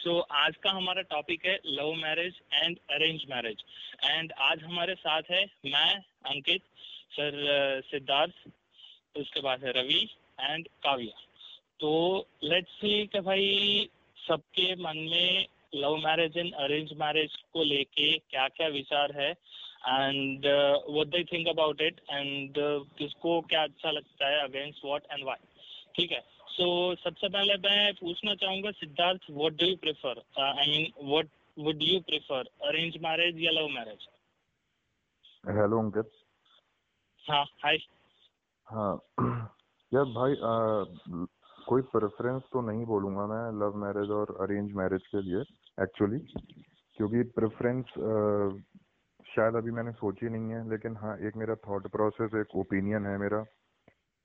सो so, आज का हमारा टॉपिक है love marriage and arrange marriage and आज हमारे साथ है मैं अंकित सर सिद्धार्थ उसके बाद है रवि एंड काव्या. तो लेट्स सी कि भाई सबके मन में love marriage and arrange marriage को लेके क्या क्या विचार है and what they think about it and किसको क्या अच्छा लगता है अगेंस्ट व्हाट एंड व्हाई ठीक है? सो so, सबसे पहले मैं पूछना चाहूँगा Siddharth what do you prefer I mean what would you prefer arrange marriage या लव मैरिज हेलो अंकित हाँ हाय हाँ यार भाई आ, कोई प्रेफरेंस तो नहीं बोलूँगा मैं लव मैरिज और अरेंज मैरिज के लिए एक्चुअली क्योंकि प्रेफरेंस शायद अभी मैंने सोची नहीं है लेकिन हाँ एक मेरा थॉट प्रोसेस एक ओपिनियन है मेरा।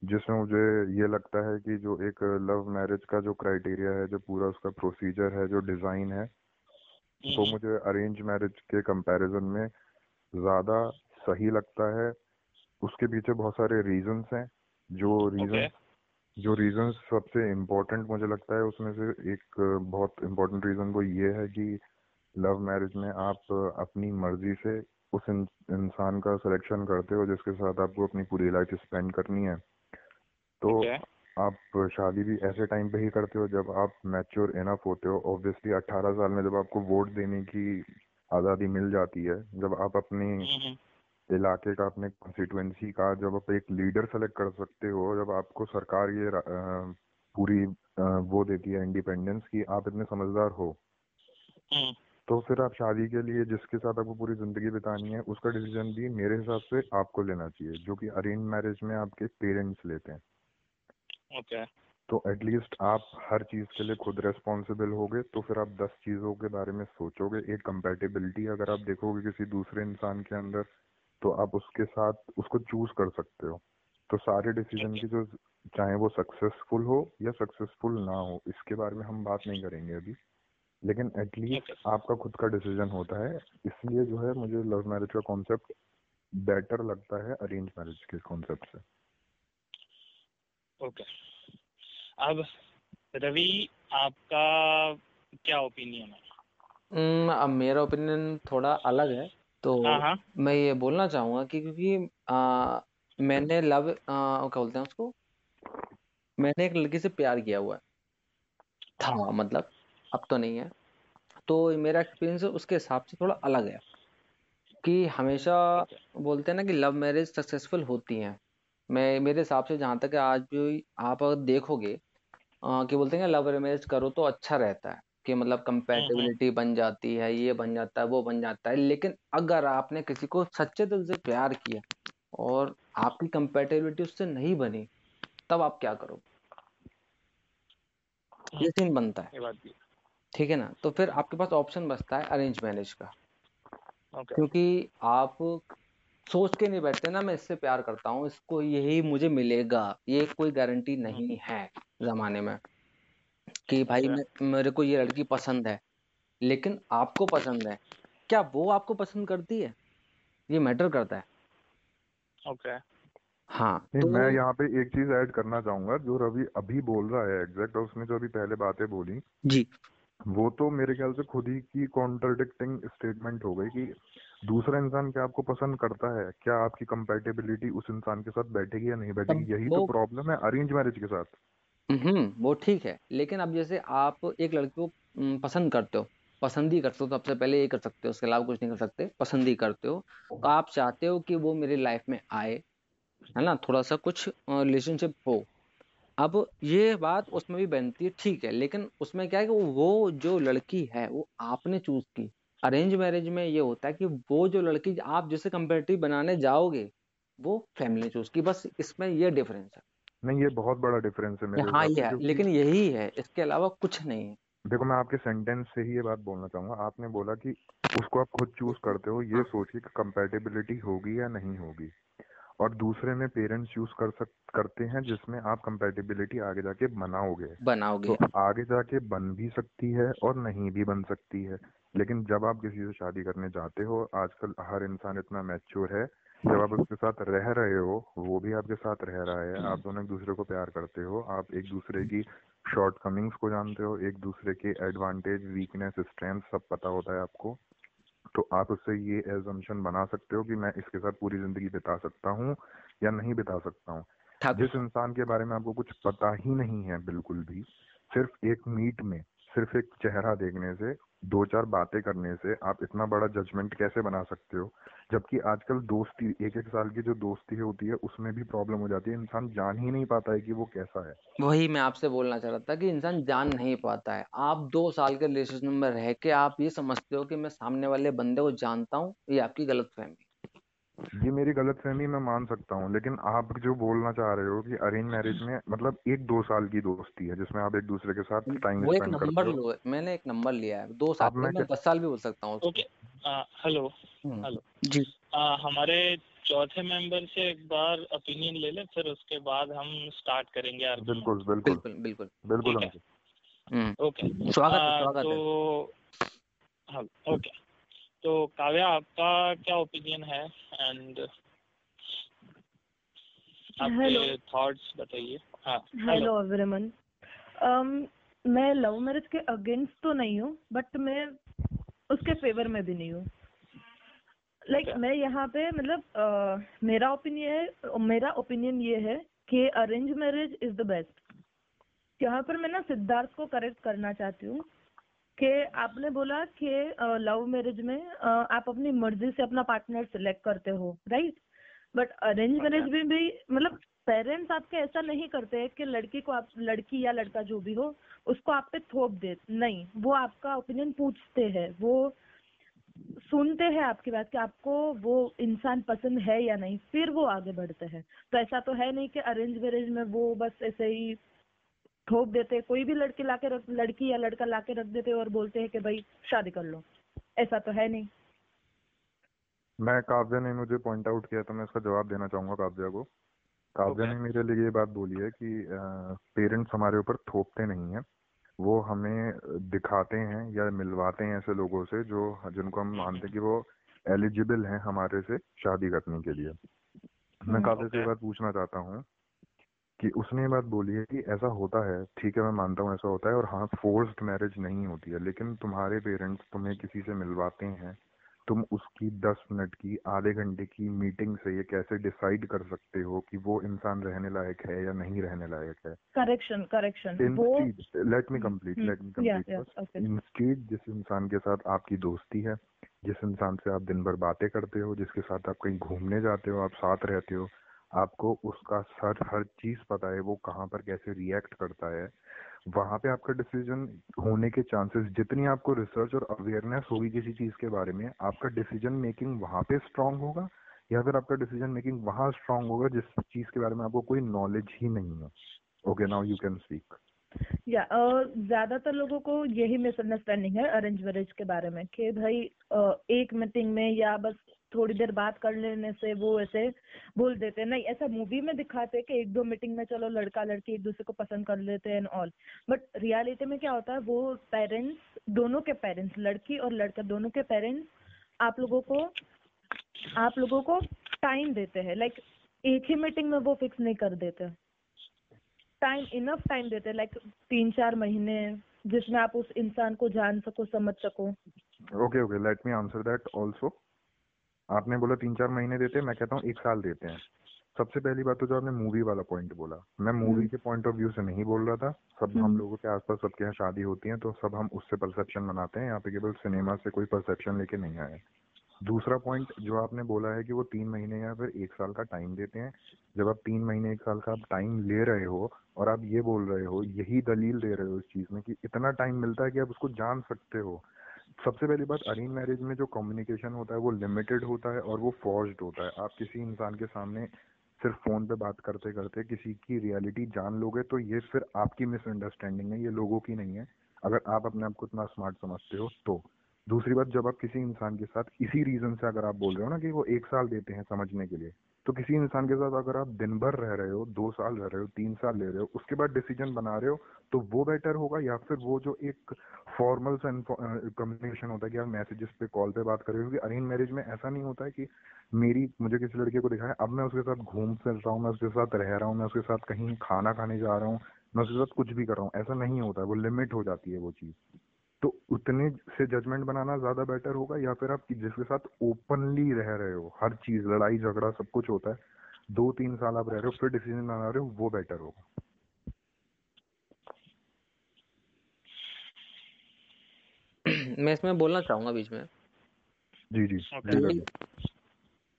जिसमें मुझे ये लगता है कि जो एक लव मैरिज का जो क्राइटेरिया है जो पूरा उसका प्रोसीजर है जो डिज़ाइन है वो तो मुझे अरेंज मैरिज के कंपैरिजन में ज़्यादा सही लगता है। उसके पीछे बहुत सारे रीजंस हैं। जो रीजन okay. जो रीजन सबसे इम्पोर्टेंट मुझे लगता है उसमें से एक बहुत इम्पोर्टेंट रीजन वो ये है कि लव मैरिज में आप अपनी मर्ज़ी से उस इंसान का सिलेक्शन करते हो जिसके साथ आपको अपनी पूरी लाइफ स्पेंड करनी है। तो okay. आप शादी भी ऐसे टाइम पे ही करते हो जब आप मैच्योर इनफ होते हो ऑब्वियसली 18 साल में जब आपको वोट देने की आज़ादी मिल जाती है जब आप अपनी mm-hmm. इलाके का अपने कॉन्स्टिट्युएंसी का जब आप एक लीडर सेलेक्ट कर सकते हो जब आपको सरकार ये पूरी वो देती है इंडिपेंडेंस की आप इतने समझदार हो हम्म। तो फिर आप शादी के लिए जिसके साथ आपको पूरी ज़िंदगी बितानी है उसका डिसीज़न भी मेरे हिसाब से आपको लेना चाहिए जो कि अरेंज मैरिज में आपके पेरेंट्स लेते हैं ओके okay. तो एटलीस्ट आप हर चीज़ के लिए खुद रेस्पॉन्सिबल होगे तो फिर आप दस चीज़ों के बारे में सोचोगे। एक कंपेटेबिलिटी अगर आप देखोगे किसी दूसरे इंसान के अंदर तो आप उसके साथ उसको चूज़ कर सकते हो। तो सारे डिसीज़न की जो चाहे वो सक्सेसफुल हो या सक्सेसफुल ना हो इसके बारे में हम बात नहीं करेंगे अभी। लेकिन एटलीस्ट आपका खुद का डिसीज़न होता है। इसलिए जो है मुझे लव मैरिज का कॉन्सेप्ट बेटर लगता है अरेंज मैरिज के कॉन्सेप्ट से। ओके अब रवि आपका क्या ओपिनियन है? अब मेरा ओपिनियन थोड़ा अलग है तो हाँ हाँ। मैं ये बोलना चाहूँगा कि क्योंकि आ, मैंने लव आ, क्या बोलते हैं उसको? मैंने एक लड़की से प्यार किया हुआ है। था मतलब अब तो नहीं है। तो मेरा एक्सपीरियंस उसके हिसाब से थोड़ा अलग है कि हमेशा बोलते हैं ना कि लव मैरिज सक्सेसफुल होती हैं। मैं मेरे हिसाब से जहाँ तक आज भी आप अगर देखोगे कि बोलते हैं लव मैरिज करो तो अच्छा रहता है कि मतलब कंपेटेबिलिटी बन जाती है ये बन जाता है वो बन जाता है। लेकिन अगर आपने किसी को सच्चे दिल से प्यार किया और आपकी कंपेटेबिलिटी उससे नहीं बनी तब आप क्या करो ये सीन बनता है। ठीक है ना? तो फिर आपके पास ऑप्शन बचता है अरेंज मैरिज का। क्योंकि आप सोच के नहीं बैठते ना मैं इससे प्यार करता हूँ इसको यही मुझे मिलेगा ये कोई गारंटी नहीं है जमाने में कि भाई मेरे को ये लड़की पसंद है लेकिन आपको पसंद है क्या वो आपको पसंद करती है? ये मैटर करता है। ओके। हाँ तो मैं यहाँ पे एक चीज़ ऐड करना चाहूँगा जो रवि अभी बोल रहा है एग्जैक्ट और उसने जो अभी पहले बातें बोली। जी। वो तो मेरे ख्याल से खुद ही की कॉन्ट्रडिक्टिंग स्टेटमेंट हो गई कि दूसरा इंसान क्या आपको पसंद करता है? क्या आपकी कंपेटेबिलिटी उस इंसान के साथ बैठेगी या नहीं बैठेगी? यही तो प्रॉब्लम है अरेंज मैरिज के साथ। हम्म वो ठीक है। लेकिन अब जैसे आप एक लड़की को पसंद करते हो पसंद ही करते हो तो सबसे पहले ये कर सकते हो उसके अलावा कुछ नहीं कर सकते पसंद ही करते हो। तो आप चाहते हो कि वो मेरी लाइफ में आए है ना? थोड़ा सा कुछ रिलेशनशिप हो। अब ये बात उसमें भी बनती है ठीक है लेकिन उसमें क्या है कि वो जो लड़की है वो आपने चूज़ की। अरेंज मैरिज में ये होता है कि वो जो लड़की आप जिसे कंपेरेटिव बनाने जाओगे वो फैमिली चूज़ की। बस इसमें ये डिफरेंस है। नहीं ये बहुत बड़ा डिफरेंस है मेरे हाँ ये है लेकिन यही है इसके अलावा कुछ नहीं है। देखो मैं आपके सेंटेंस से ही ये बात बोलना चाहूँगा। आपने बोला कि उसको आप खुद चूज़ करते हो ये हाँ। सोचिए कि कंपेटेबिलिटी होगी या नहीं होगी। और दूसरे में पेरेंट्स चूज़ कर सक करते हैं जिसमें आप कंपेटेबिलिटी आगे जाके बनाओगे। बनाओगे। तो आगे जाके बन भी सकती है और नहीं भी बन सकती है। लेकिन जब आप किसी से शादी करने जाते हो आजकल हर इंसान इतना मैच्योर है जब आप उसके साथ रह रहे हो वो भी आपके साथ रह रहा है। आप दोनों एक दूसरे को प्यार करते हो आप एक दूसरे की शॉर्ट कमिंग्स को जानते हो एक दूसरे के एडवांटेज वीकनेस स्ट्रेंथ सब पता होता है आपको। तो आप उससे ये एजम्पन बना सकते हो कि मैं इसके साथ पूरी ज़िंदगी बिता सकता हूँ या नहीं बिता सकता हूँ। जिस इंसान के बारे में आपको कुछ पता ही नहीं है बिल्कुल भी सिर्फ़ एक मीट में सिर्फ़ एक चेहरा देखने से दो चार बातें करने से आप इतना बड़ा जजमेंट कैसे बना सकते हो? जबकि आजकल दोस्ती एक एक साल की जो दोस्ती होती है, उसमें भी प्रॉब्लम हो जाती है। इंसान जान ही नहीं पाता है कि वो कैसा है। वही मैं आपसे बोलना चाह रहा था कि इंसान जान नहीं पाता है। आप दो साल के रिलेशनशिप में रह के आप ये समझते हो कि मैं सामने वाले बंदे को जानता हूँ, ये आपकी गलत फहमी ये मेरी गलत फहमी मैं मान सकता हूँ लेकिन आप जो बोलना चाह रहे हो कि अरेंज मैरिज में मतलब एक दो साल की दोस्ती है जिसमें आप एक दूसरे के साथ टाइम वो एक नंबर लो मैंने एक नंबर लिया है दो साल में मैं दस साल भी बोल सकता हूँ ओके हेलो हम्म। हेलो। जी। आ, हमारे चौथे मेंबर से एक बार ओपिनियन ले ले फिर उसके बाद हम स्टार्ट करेंगे यार बिल्कुल बिल्कुल। बिल्कुल बिल्कुल। हम्म। ओके। स्वागत स्वागत तो हाँ ओके। तो काव्या आपका क्या ओपिनियन है? एंड आपके थॉट्स बताइए। हाँ हेलो एवरीवन um, मैं लव मैरिज के अगेंस्ट तो नहीं हूँ बट मैं उसके फेवर में भी नहीं हूँ। लाइक like, मैं यहाँ पे मतलब uh, मेरा ओपिनियन है मेरा ओपिनियन ये है कि arrange marriage is the best यहाँ पर मैं ना सिद्धार्थ को करेक्ट करना चाहती हूँ कि आपने बोला कि लव मैरिज में आप अपनी मर्ज़ी से अपना पार्टनर सिलेक्ट करते हो राइट बट अरेंज मैरिज में भी मतलब पेरेंट्स आपके ऐसा नहीं करते हैं कि लड़की को आप लड़की या लड़का जो भी हो उसको आप पे थोप दे नहीं। वो आपका ओपिनियन पूछते हैं वो सुनते हैं आपकी बात कि आपको वो इंसान पसंद है या नहीं फिर वो आगे बढ़ते हैं। तो ऐसा तो है नहीं कि अरेंज मैरिज में वो बस ऐसे ही ठोक देते कोई भी लड़की लाके रख लड़की या लड़का लाके रख देते और बोलते हैं कि भाई शादी कर लो। ऐसा तो है नहीं। मैं काव्या ने मुझे पॉइंट आउट किया तो मैं इसका जवाब देना चाहूँगा काव्या को। काव्या ने मेरे लिए ये बात बोली है कि पेरेंट्स हमारे ऊपर थोपते नहीं है। वो हमें दिखाते हैं या मिलवाते हैं ऐसे लोगों से जो जिनको हम मानते हैं कि वो एलिजिबल हैं हमारे से शादी करने के लिए। मैं हम्म, काव्या से बात पूछना चाहता हूँ कि उसने ये बात बोली है कि ऐसा होता है ठीक है मैं मानता हूँ ऐसा होता है और हाँ फोर्स्ड मैरिज नहीं होती है लेकिन तुम्हारे पेरेंट्स तुम्हें किसी से मिलवाते हैं तुम उसकी दस मिनट की आधे घंटे की मीटिंग से ये कैसे डिसाइड कर सकते हो कि वो इंसान रहने लायक है या नहीं रहने लायक है? Correction correction let me complete let me complete instead जिस इंसान के साथ आपकी दोस्ती है जिस इंसान से आप दिन भर बातें करते हो जिसके साथ आप कहीं घूमने जाते हो आप साथ रहते हो आपको उसका सर, हर चीज़ पता है, वो कहाँ पर कैसे रिएक्ट करता है। वहाँ पे आपका डिसीज़न होने के चांसेस जितनी आपको रिसर्च और अवेयरनेस होगी किसी चीज़ के बारे में, आपका डिसीज़न मेकिंग वहाँ पे स्ट्रांग होगा, या फिर आपका डिसीज़न मेकिंग वहाँ स्ट्रांग होगा, जिस चीज़ के बारे में आपको कोई नॉलेज ही नहीं है। Okay now you can speak या ज़्यादातर लोगों को यही मिसअंडरस्टैंडिंग है अरेंज मैरिज के बारे में, कि भाई एक मीटिंग में या बस थोड़ी देर बात कर लेने से वो ऐसे बोल देते हैं, नहीं, ऐसा मूवी में दिखाते हैं कि एक दो मीटिंग में चलो लड़का लड़की एक दूसरे को पसंद कर लेते हैं ऑल बट रियलिटी में क्या होता है, वो पेरेंट्स दोनों के पेरेंट्स लड़की और लड़का, दोनों के पेरेंट्स आप लोगों को, आप लोगों को टाइम देते हैं। लाइक एक ही मीटिंग में वो फिक्स नहीं कर देते। टाइम इनफ टाइम देते लाइक तीन चार महीने जिसमें आप उस इंसान को जान सको, समझ सको। Okay okay let me answer that also आपने बोला तीन चार महीने देते हैं मैं कहता हूँ एक साल देते हैं। सबसे पहली बात तो जो आपने मूवी वाला पॉइंट बोला मैं मूवी हम्म। के पॉइंट ऑफ़ व्यू से नहीं बोल रहा था। सब हम हम्म। लोगों के आसपास सबके यहाँ शादी होती है तो सब हम उससे परसेप्शन बनाते हैं यहाँ पे केवल सिनेमा से कोई परसेप्शन लेके नहीं आए। दूसरा पॉइंट जो आपने बोला है कि वो तीन महीने या फिर एक साल का टाइम देते हैं। जब आप तीन महीने एक साल का आप टाइम ले रहे हो और आप ये बोल रहे हो यही दलील दे रहे हो इस चीज़ में कि इतना टाइम मिलता है कि आप उसको जान सकते हो। सबसे पहली बात, अरेंज मैरिज में जो कम्युनिकेशन होता है वो लिमिटेड होता है और वो फॉर्स्ड होता है। आप किसी इंसान के सामने सिर्फ़ फ़ोन पे बात करते करते किसी की रियलिटी जान लोगे तो ये फिर आपकी मिसअंडरस्टैंडिंग है, ये लोगों की नहीं है। अगर आप अपने आप को इतना स्मार्ट समझते हो तो। दूसरी बात, जब आप किसी इंसान के साथ इसी रीजन से अगर आप बोल रहे हो ना कि वो एक साल देते हैं समझने के लिए तो किसी इंसान के साथ अगर आप दिन भर रह रहे हो, दो साल रह रहे हो, तीन साल ले रहे हो, उसके बाद डिसीज़न बना रहे हो तो वो बेटर होगा या फिर वो जो एक फॉर्मल सा कम्युनिकेशन होता है कि आप मैसेजेस पे कॉल पे बात कर रहे हो, क्योंकि अरेंज मैरिज में ऐसा नहीं होता है कि मेरी, मुझे किसी लड़के को दिखाया अब मैं उसके साथ घूम फिर रहा हूँ, मैं उसके साथ रह रहा हूँ, मैं उसके साथ कहीं खाना खाने जा रहा हूँ, मैं उसके साथ कुछ भी कर रहा हूँ, ऐसा नहीं होता है वो लिमिट हो जाती है वो चीज़। उतने से जजमेंट बनाना ज़्यादा बेटर होगा या फिर आप जिसके साथ ओपनली रह रहे हो हर चीज़ लड़ाई झगड़ा सब कुछ होता है दो तीन साल आप रह रहे हो फिर डिसीज़न बना रहे हो वो बेटर होगा। मैं इसमें बोलना चाहूँगा बीच में। जी जी Okay.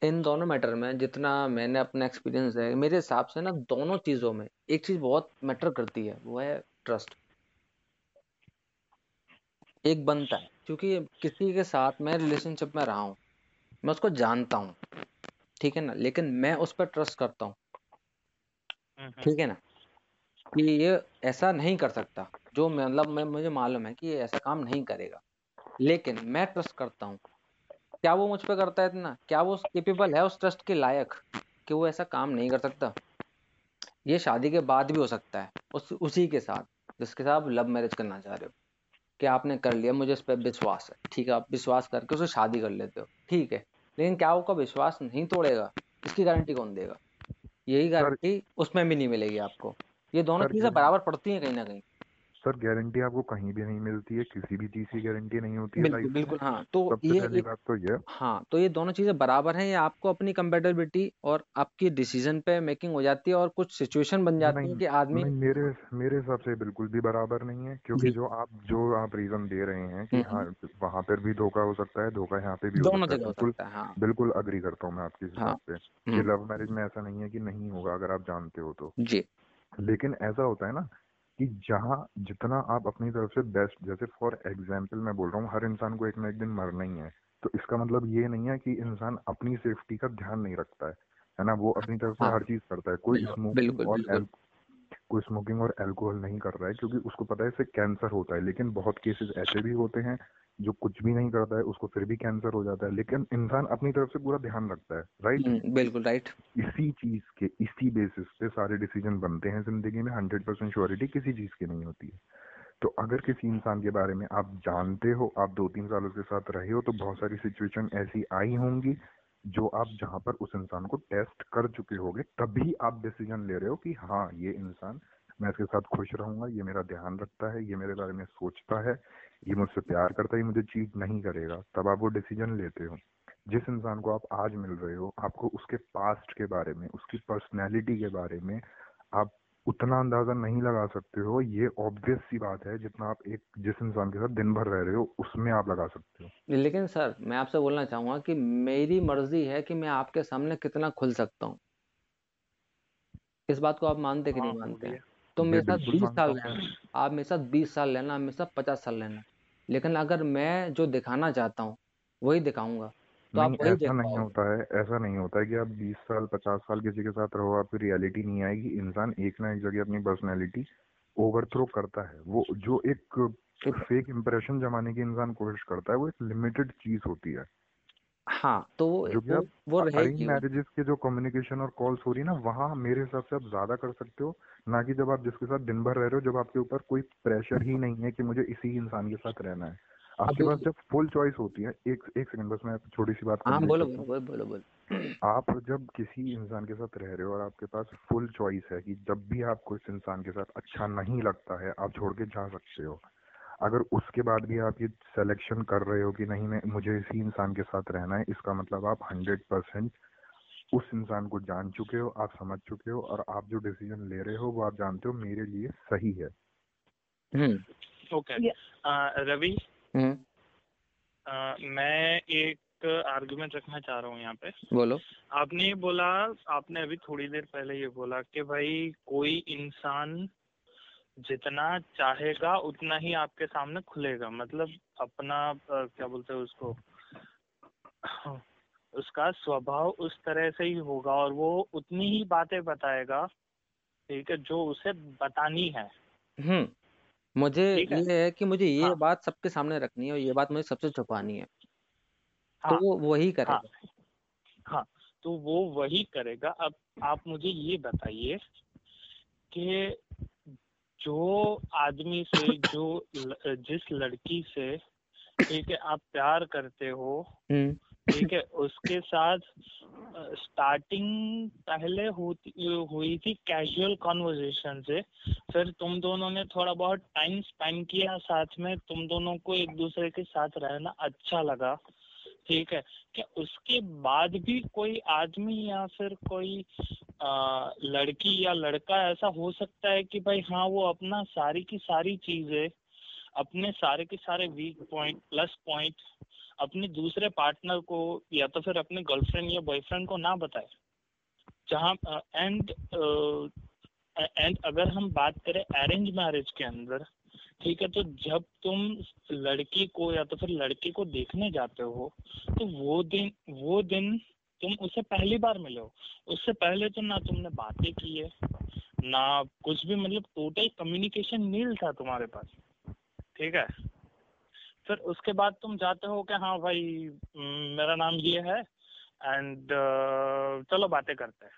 इन दोनों मैटर में जितना मैंने अपना एक्सपीरियंस है मेरे हिसाब से ना दोनों चीज़ों में एक चीज़ बहुत मैटर करती है वो है ट्रस्ट एक बनता है। क्योंकि किसी के साथ मैं रिलेशनशिप में रहा हूँ मैं उसको जानता हूँ ठीक है ना? लेकिन मैं उस पर ट्रस्ट करता हूँ। हम्म, हम्म, ठीक है ना? कि ये ऐसा नहीं कर सकता। जो मतलब मैं मुझे मालूम है कि ये ऐसा काम नहीं करेगा। लेकिन मैं ट्रस्ट करता हूँ। क्या वो मुझ पर करता है इतना? क्या वो केपेबल है उस ट्रस्ट के लायक कि वो ऐसा काम नहीं कर सकता? ये शादी के बाद भी हो सकता है उस उसी के साथ जिसके साथ आप लव मैरिज करना चाह रहे हो। कि आपने कर लिया मुझे इस पर विश्वास है ठीक है? आप विश्वास करके उसे शादी कर लेते हो ठीक है? लेकिन क्या आपका विश्वास नहीं तोड़ेगा? इसकी गारंटी कौन देगा? यही गारंटी उसमें भी नहीं मिलेगी आपको। ये दोनों चीज़ें बराबर पड़ती हैं कहीं ना कहीं। सर गारंटी आपको कहीं भी नहीं मिलती है किसी भी चीज़ की गारंटी नहीं होती है बिल्कुल लाइफ बिल्कुल हाँ तो ये पहली बात तो ये। हाँ तो ये दोनों चीज़ें बराबर हैं ये आपको अपनी कंपेटेबिलिटी और आपकी डिसीज़न पे मेकिंग हो जाती है और कुछ सिचुएशन बन जाती है कि आदमी मेरे मेरे हिसाब से बिल्कुल भी बराबर नहीं है क्योंकि जो। आप जो आप रीजन दे रहे हैं कि हम्म, हाँ वहाँ पर भी धोखा हो सकता है धोखा यहाँ पे भी हो दोनों सकता है जगह बिल्कुल है हाँ। बिल्कुल अग्री करता हूँ मैं आपकी हिसाब से कि हम्म, लव मैरिज में ऐसा नहीं है कि नहीं होगा अगर आप जानते हो तो। जी। लेकिन ऐसा होता है ना कि जहाँ जितना आप अपनी तरफ़ से बेस्ट जैसे फॉर एग्ज़ाम्पल मैं बोल रहा हूँ हर इंसान को एक ना एक दिन मरना ही है। तो इसका मतलब ये नहीं है कि इंसान अपनी सेफ्टी का ध्यान नहीं रखता है है ना? वो अपनी तरफ़ से हाँ, हर चीज़ करता है। कोई स्मोकिंग और एल कोई स्मोकिंग और एल्कोहल नहीं कर रहा है क्योंकि उसको पता है इससे कैंसर होता है। लेकिन बहुत केसेस ऐसे भी होते हैं जो कुछ भी नहीं करता है उसको फिर भी कैंसर हो जाता है। लेकिन इंसान अपनी तरफ़ से पूरा ध्यान रखता है राइट हम्म, बिल्कुल राइट इसी चीज़ के इसी बेसिस पे सारे डिसीज़न बनते हैं ज़िंदगी में हंड्रेड परसेंट श्योरिटी किसी चीज़ की नहीं होती है। तो अगर किसी इंसान के बारे में आप जानते हो आप दो तीन साल उसके साथ रहे हो तो बहुत सारी सिचुएशन ऐसी आई होंगी जो आप जहाँ पर उस इंसान को टेस्ट कर चुके होगे तभी आप डिसीज़न ले रहे हो कि हाँ ये इंसान मैं इसके साथ खुश रहूँगा ये मेरा ध्यान रखता है ये मेरे बारे में सोचता है ये मुझसे प्यार करता है मुझे चीट नहीं करेगा। तब आप वो डिसीज़न लेते हो। जिस इंसान को आप आज मिल रहे हो आपको उसके पास्ट के बारे में उसकी पर्सनैलिटी के बारे में आप उतना अंदाज़ा नहीं लगा सकते हो। ये ऑब्वियस सी बात है जितना आप एक जिस इंसान के साथ दिन भर रह रहे हो उसमें आप लगा सकते हो। लेकिन सर मैं आपसे बोलना चाहूँगा कि मेरी मर्ज़ी है कि मैं आपके सामने कितना खुल सकता हूँ। इस बात को आप मानते कि हाँ, नहीं मानते हैं? तो मेरे साथ बीस साल रहना आप मेरे साथ बीस साल रहना मेरे साथ पचास साल रहना लेकिन अगर मैं जो दिखाना चाहता हूँ वही दिखाऊँगा। तो आप नहीं वही ऐसा नहीं होता है ऐसा नहीं होता है कि आप 20 साल 50 साल किसी के साथ रहो आपकी रियलिटी नहीं आएगी। इंसान एक ना एक जगह अपनी पर्सनैलिटी ओवरथ्रो करता है। वो जो एक फेक इम्प्रेशन जमाने की इंसान कोशिश करता है वो एक लिमिटेड चीज़ होती है। हाँ तो वो जो कि वो, आप वो रहेगी मैरिजेस के जो कम्युनिकेशन और कॉल्स हो रही है ना वहाँ मेरे हिसाब से आप ज़्यादा कर सकते हो ना कि जब आप जिसके साथ दिन भर रह रहे हो जब आपके ऊपर कोई प्रेशर ही नहीं है कि मुझे इसी इंसान के साथ रहना है। आपके पास जब फुल चॉइस होती है एक एक सेकंड बस मैं छोटी सी बात हाँ बोलो बोलो बोलो बोलो। आप जब किसी इंसान के साथ रह रहे हो और आपके पास फुल चॉइस है कि जब भी आपको इस इंसान के साथ अच्छा नहीं लगता है आप छोड़ के जा सकते हो अगर उसके बाद भी आप ये सिलेक्शन कर रहे हो कि नहीं मैं मुझे इसी इंसान के साथ रहना है इसका मतलब आप हंड्रेड परसेंट उस इंसान को जान चुके हो आप समझ चुके हो और आप जो डिसीज़न ले रहे हो वो आप जानते हो मेरे लिए सही है। हम्म। ओके रवि? हम्म। मैं एक आर्गुमेंट रखना चाह रहा हूँ यहाँ पे। बोलो। आपने ये बोला आपने अभी थोड़ी देर पहले ये बोला कि भाई कोई इंसान जितना चाहेगा उतना ही आपके सामने खुलेगा। मतलब अपना क्या बोलते हैं उसको? उसका स्वभाव उस तरह से ही होगा और वो उतनी ही बातें बताएगा ठीक है जो उसे बतानी है। हम्म। मुझे ठीक है? ये है कि मुझे ये हाँ। बात सबके सामने रखनी है और ये बात मुझे सबसे छुपानी है हाँ। तो हाँ। वो वही करेगा। हाँ। हाँ। तो वो वही करेगा। अब आप मुझे ये बताइए कि जो आदमी से जो ल- जिस लड़की से ठीक है आप प्यार करते हो हम्म। ठीक है उसके साथ स्टार्टिंग पहले होती हुई थी कैजुअल कॉन्वर्जेशन से फिर तुम दोनों ने थोड़ा बहुत टाइम स्पेंड किया साथ में तुम दोनों को एक दूसरे के साथ रहना अच्छा लगा ठीक है क्या उसके बाद भी कोई आदमी या फिर कोई लड़की या लड़का, ऐसा हो सकता है कि भाई हाँ वो अपना सारी की सारी चीज़ें, अपने सारे के सारे वीक पॉइंट प्लस पॉइंट अपने दूसरे पार्टनर को या तो फिर अपने गर्लफ्रेंड या बॉयफ्रेंड को ना बताए। जहाँ एंड एंड अगर हम बात करें अरेंज मैरिज के अंदर, ठीक है तो जब तुम लड़की को या तो फिर लड़के को देखने जाते हो तो वो दिन वो दिन तुम उससे पहली बार मिले हो। उससे पहले तो ना तुमने बातें की है, ना कुछ भी मतलब टोटल कम्युनिकेशन नील था तुम्हारे पास, ठीक है? फिर उसके बाद तुम जाते हो कि हाँ भाई मेरा नाम ये है एंड चलो बातें करते हैं।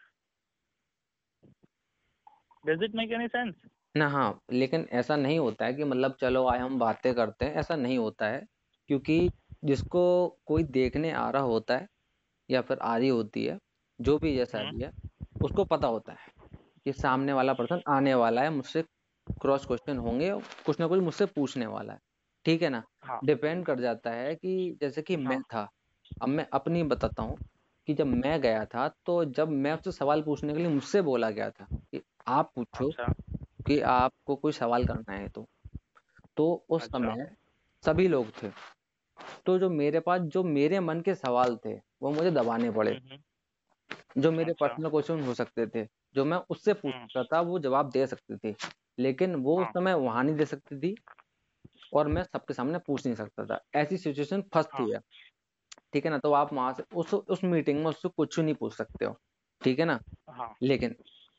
Does it make any sense ना हाँ लेकिन ऐसा नहीं होता है कि मतलब चलो आए, हम बातें करते हैं, ऐसा नहीं होता है, क्योंकि जिसको कोई देखने आ रहा होता है या फिर आ रही होती है जो भी जैसा हम्म। भी है उसको पता होता है कि सामने वाला पर्सन आने वाला है मुझसे क्रॉस क्वेश्चन होंगे कुछ ना कुछ मुझसे पूछने वाला है। ठीक है ना? हाँ। डिपेंड कर जाता है कि जैसे कि मैं हाँ। था अब मैं अपनी बताता हूँ कि जब मैं गया था तो जब मैं उससे सवाल पूछने के लिए मुझसे बोला गया था कि आप पूछो अच्छा। कि आपको कोई सवाल करना है तो। तो उस अच्छा। समय सभी लोग थे। तो जो मेरे पास जो मेरे मन के सवाल थे वो मुझे दबाने पड़े। हम्म हम्म, जो मेरे अच्छा। पर्सनल क्वेश्चन हो सकते थे जो मैं उससे पूछ हम्म। सकता था वो जवाब दे सकती थी। लेकिन वो उस हाँ। समय वहाँ नहीं दे सकती थी और मैं सबके सामने पूछ नहीं सकता था। ऐसी सिचुएशन हाँ फंसती है। ठीक है ना? तो आप वहाँ से उस उस मीटिंग में उससे कुछ नहीं पूछ सकते हो। ठीक है ना? हाँ। लेकिन